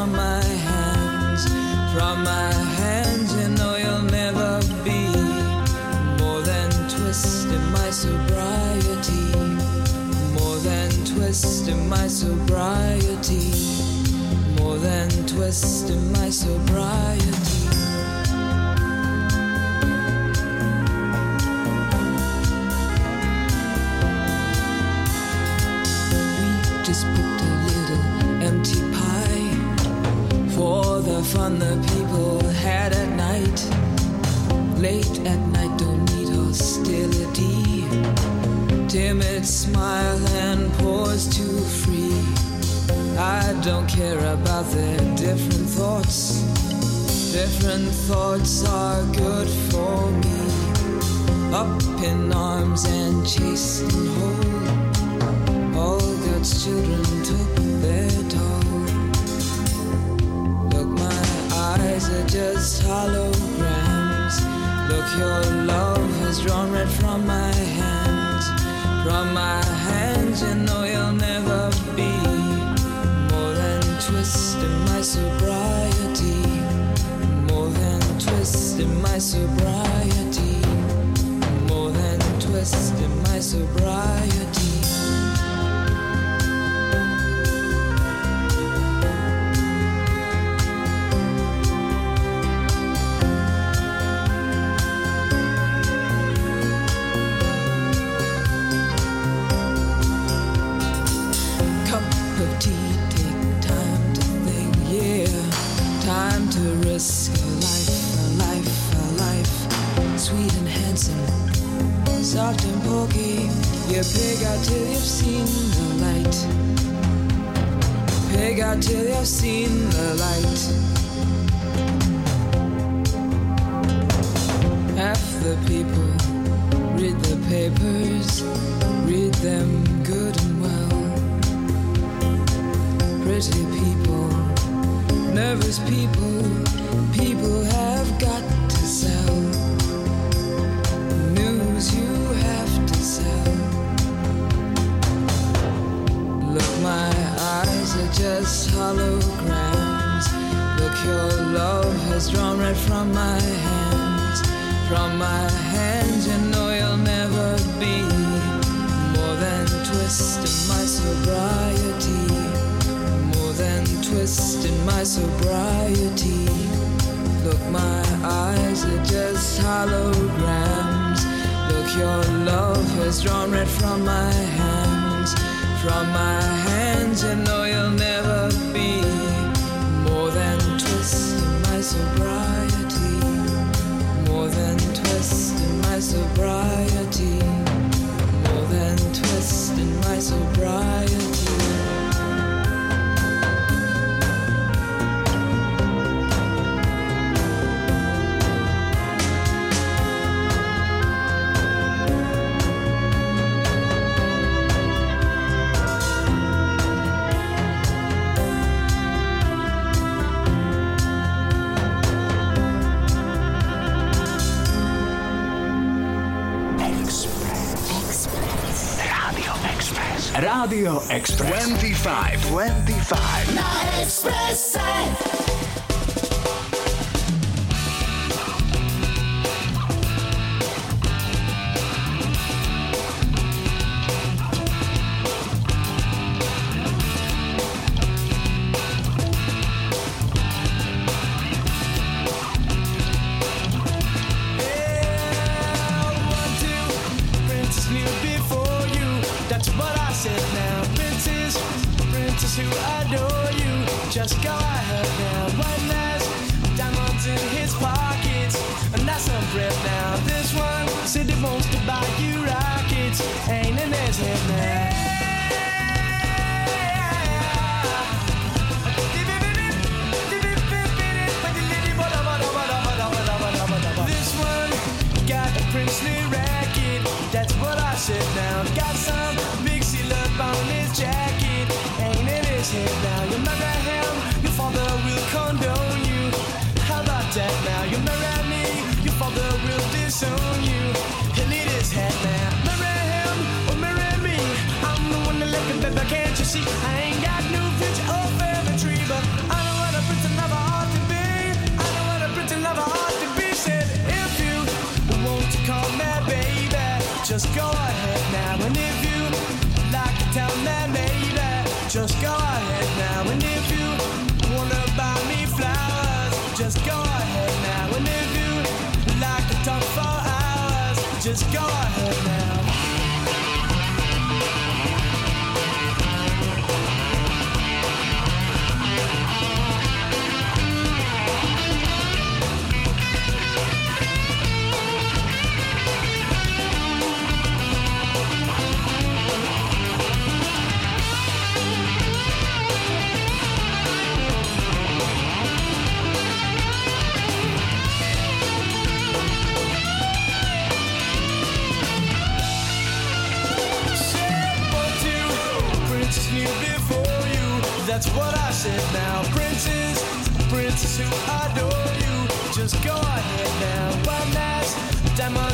From my hands. From my hands, you know you'll never be more than twist in my sobriety. More than twist in my sobriety. More than twist in my sobriety. The fun the people had at night. Late at night, don't need hostility. Timid smile and pause too free. I don't care about their different thoughts. Different thoughts are good for me. Up in arms and chased and whole. All God's children took just holograms. Look, your love has drawn red from my hands. From my hands, you know you'll never be more than twist in my sobriety. More than twist in my sobriety. More than twist in my sobriety. My sobriety. Look, my eyes are just holograms. Look, your love has drawn red from my hands. From my hands, you know you'll never be more than twist in my sobriety. More than twist in my sobriety. Express. Rádio Express. 25. 25. Na Expresse.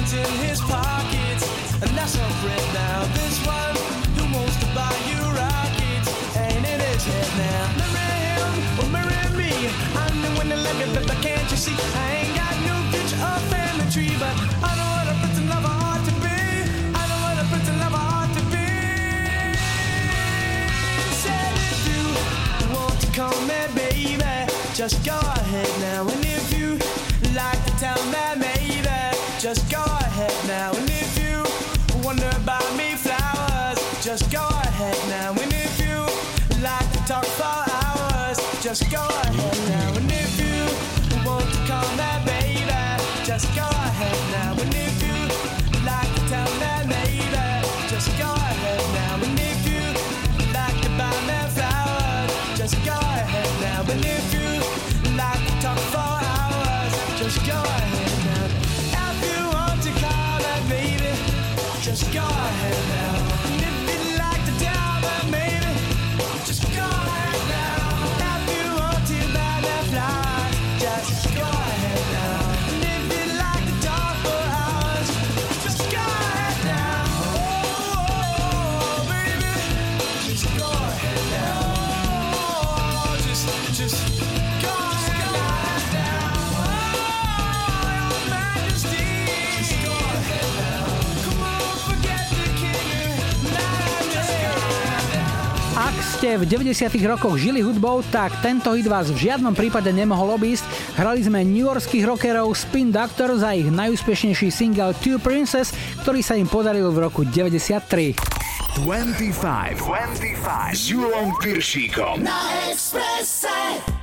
locked in his pockets, and that's a friend now. This one who wants to buy you rockets ain't in his head now. Marry him or marry me. I'm the one that love you, but can't you see? I ain't got no future in the tree, but I know what a prince and lover ought to be. I know what a prince and lover ought to be. Said if you want to call me baby, just go ahead now, and if you like to tell me. just go ahead now. ste v 90. rokoch žili hudbou, tak tento hit vás v žiadnom prípade nemohol obísť. Hrali sme newyorských rockerov Spin Doctor za ich najúspešnejší single Two Princess, ktorý sa im podaril v roku 93. 25, 25 s Júlom na Expresse.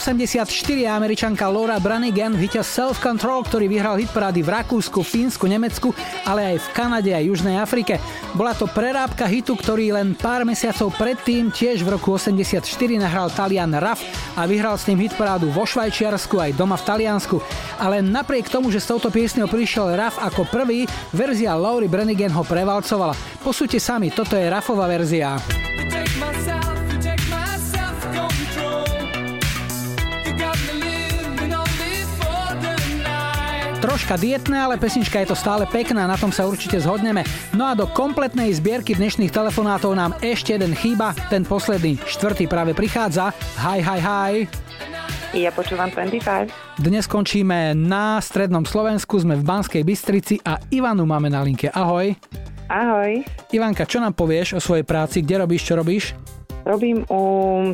84 a američanka Laura Branigan víťaz Self Control, ktorý vyhral hitparády v Rakúsku, Fínsku, Nemecku, ale aj v Kanade a Južnej Afrike. Bola to prerábka hitu, ktorý len pár mesiacov predtým tiež v roku 84 nahral Talian Raf a vyhral s ním hitparádu vo Švajčiarsku aj doma v Taliansku. Ale napriek tomu, že s touto piesňou prišiel Raf ako prvý, verzia Laury Branigan ho prevalcovala. Posúďte sami, toto je Rafová verzia. Troška dietné, ale pesnička je to stále pekná, na tom sa určite zhodneme. No a do kompletnej zbierky dnešných telefonátov nám ešte jeden chýba, ten posledný, štvrtý práve prichádza. Hi, hi, hi. Ja počúvam 25. Dnes končíme na strednom Slovensku, sme v Banskej Bystrici a Ivanu máme na linke. Ahoj. Ahoj. Ivanka, čo nám povieš o svojej práci? Kde robíš, čo robíš? Robím u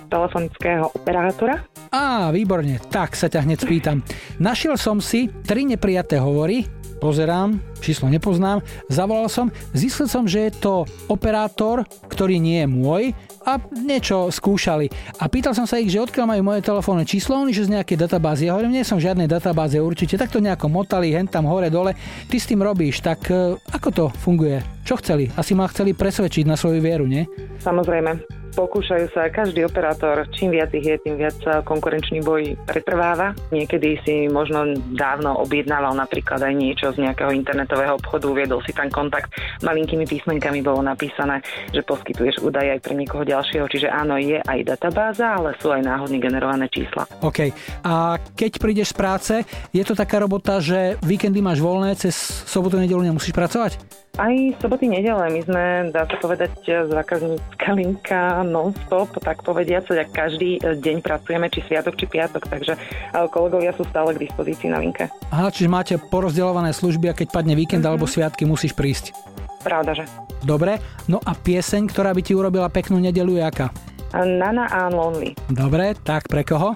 telefonického operátora. Á, výborne, tak sa ťa hneď spýtam. Našiel som si tri neprijaté hovory, pozerám, číslo nepoznám, zavolal som, zistil som, že je to operátor, ktorý nie je môj a niečo skúšali. A pýtal som sa ich, že odkiaľ majú moje telefónne číslo, oni že z nejakej databázy. Ja hovorím, nie som v žiadnej databáze určite, tak to nejako motali, hen tam hore dole. Ty s tým robíš, tak e, ako to funguje? Čo chceli? Asi ma chceli presvedčiť na svoju vieru, nie? Samozrejme, pokúšajú sa každý operátor, čím viac ich je, tým viac konkurenčný boj pretrváva. Niekedy si možno dávno objednával napríklad aj niečo z nejakého internetového obchodu, viedol si tam kontakt, malinkými písmenkami bolo napísané, že poskytuješ údaje aj pre niekoho ďalšieho, čiže áno, je aj databáza, ale sú aj náhodne generované čísla. OK. A keď prídeš z práce, je to taká robota, že víkendy máš voľné, cez sobotu, nedelu nemusíš pracovať? Aj soboty, nedele, my sme, dá sa povedať, zákaznícka linka non-stop, tak povediac, ak každý deň pracujeme, či sviatok, či piatok, takže e, kolegovia sú stále k dispozícii na linke. Aha, čiže máte porozdeľované služby a keď padne víkend mm-hmm. alebo sviatky, musíš prísť. Pravda, že. Dobre, no a pieseň, ktorá by ti urobila peknú nedelu, je aká? Nana a Lonely. Dobre, tak pre koho?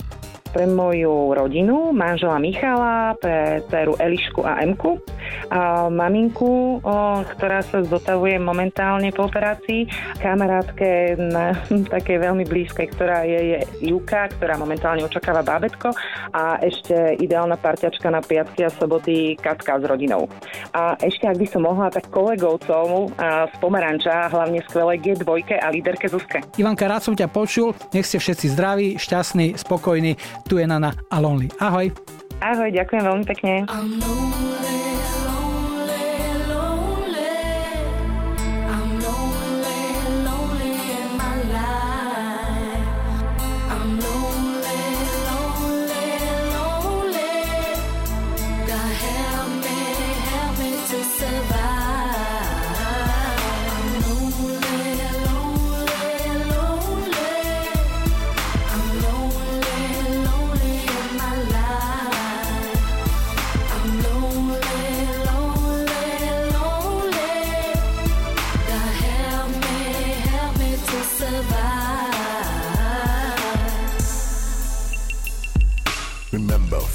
Pre moju rodinu, manžela Michala, pre dceru Elišku a Emku, a maminku, ktorá sa zotavuje momentálne po operácii, kamarátke na, [LAUGHS] takej veľmi blízkej, ktorá je, je Juka, ktorá momentálne očakáva bábetko a ešte ideálna parťačka na piatky a soboty Katka s rodinou. A ešte, ak by som mohla, tak kolegovcov z Pomeranča, hlavne skvelé G2 a líderke Zuzke. Ivanka, rád som ťa počul, nech ste všetci zdraví, šťastní, spokojní. Tu je Nana a Lonely. Ahoj. Ahoj, ďakujem veľmi pekne. Remember,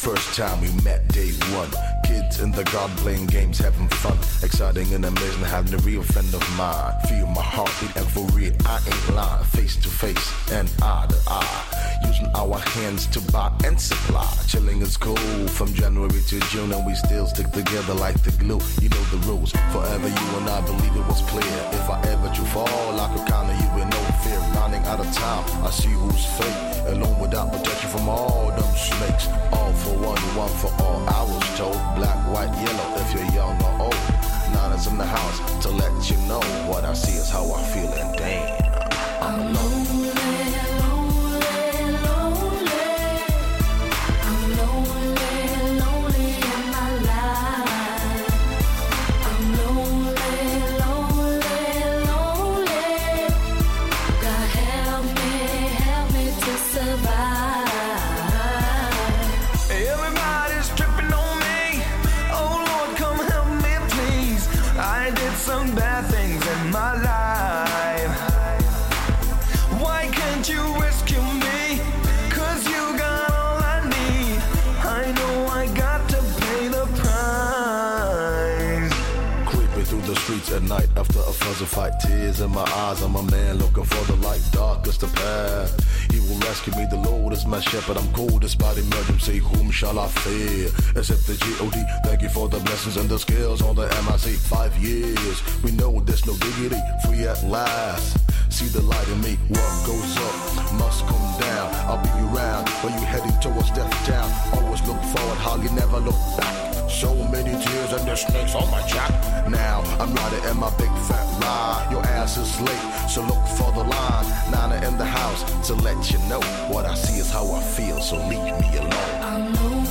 first time we met, day one. Kids in the garden playing games, having fun. Exciting and amazing, having a real friend of mine. Feel my heartbeat and for real, I ain't lying. Face to face and eye to eye. Using our hands to buy and supply. Chilling is cool from January to June, and we still stick together like the glue. You know the rules. Forever you and I believe it was clear. If I ever do fall, I could count on you out of time, I see who's fake. Alone without protection from all them snakes. All for one, one for all. I was told black, white, yellow. If you're young or old, Nana's in the house to let you know what I see is how I feel, and damn, the at night after a fuzzy fight. Tears in my eyes, I'm a man looking for the light, darkest the path. He will rescue me, the Lord is my shepherd. I'm cold as body despite emergency. Whom shall I fear? Except the G.O.D. Thank you for the blessings and the skills on the MIC. Five years, we know there's no diggity. Free at last. See the light in me. What goes up must come down. I'll be around when you heading towards death town. Always look forward, hardly never look back. So many tears and the snakes on my jack. Now I'm riding in my big fat ride. Your ass is late, so look for the line. Nana in the house to let you know what I see is how I feel. So leave me alone.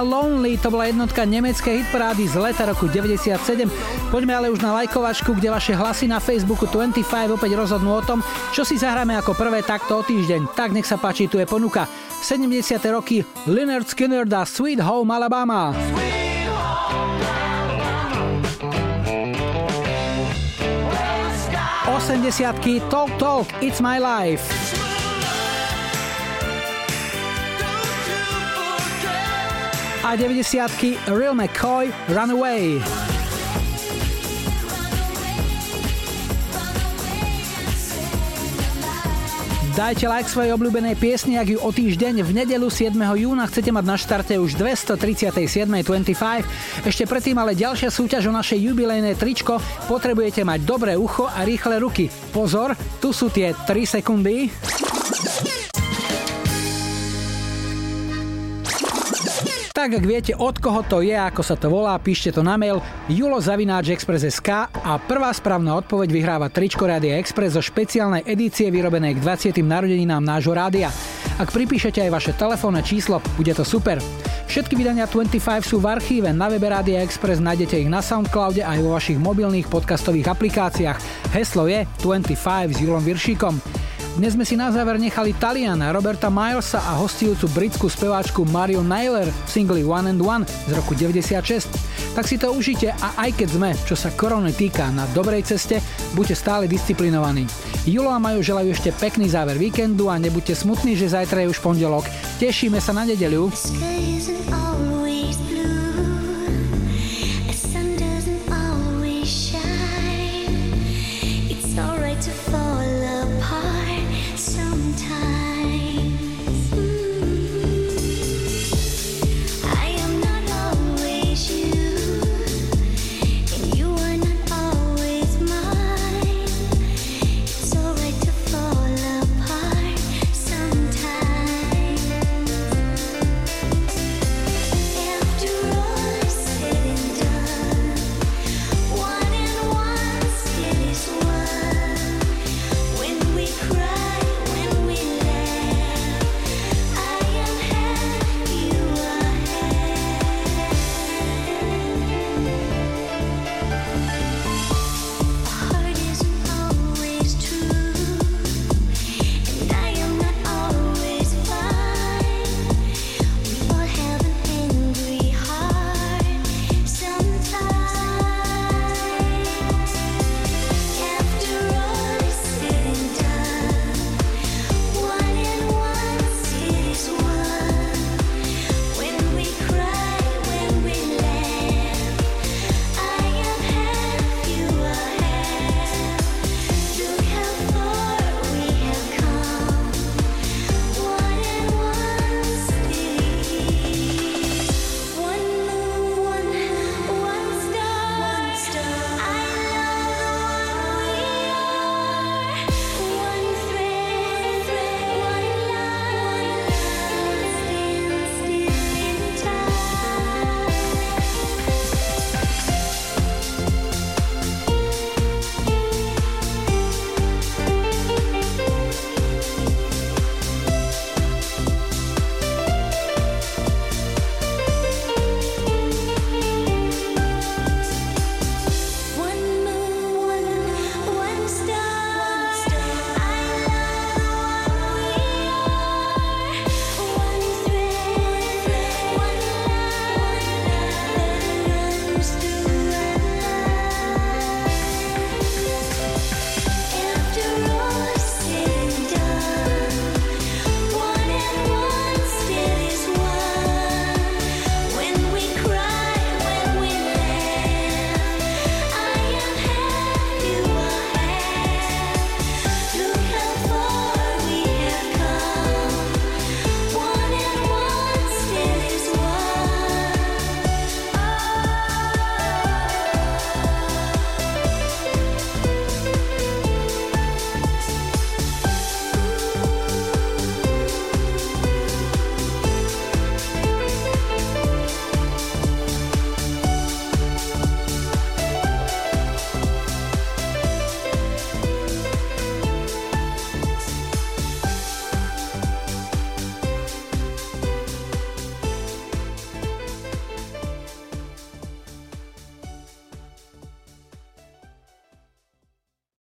Lonely to bola jednotka nemeckej hitparády z leta roku 97. Poďme ale už na lajkovačku, kde vaše hlasy na Facebooku 25 opäť rozhodnú o tom, čo si zahráme ako prvé takto o týždeň. Tak nech sa páči, tu je ponuka. 70. roky Leonard Skinner da Sweet Home Alabama. Osemdesiatky Talk Talk It's My Life. A 90 Real McCoy Runaway. Dajte like svojej obľúbenej piesni, ak ju o týždeň v nedelu 7. júna chcete mať na štarte už 237.25. Ešte predtým ale ďalšia súťaž o naše jubilejné tričko. Potrebujete mať dobré ucho a rýchle ruky. Pozor, tu sú tie 3 sekundy. Tak ak viete, od koho to je, ako sa to volá, píšte to na mail julozavináčexpress.sk a prvá správna odpoveď vyhráva tričko Rádia Express zo špeciálnej edície vyrobenej k 20. narodeninám nášho rádia. Ak pripíšete aj vaše telefónne číslo, bude to super. Všetky vydania 25 sú v archíve, na webe Rádia Express nájdete ich na Soundcloude aj vo vašich mobilných podcastových aplikáciách. Heslo je 25 s Julom Viršíkom. Dnes sme si na záver nechali Taliana, Roberta Milesa a hostujúcu britskú speváčku Marion Naylor v singli One and One z roku 96. Tak si to užite a aj keď sme, čo sa korony týka, na dobrej ceste, buďte stále disciplinovaní. Julo a Majo želajú ešte pekný záver víkendu a nebuďte smutní, že zajtra je už pondelok. Tešíme sa na nedeľu.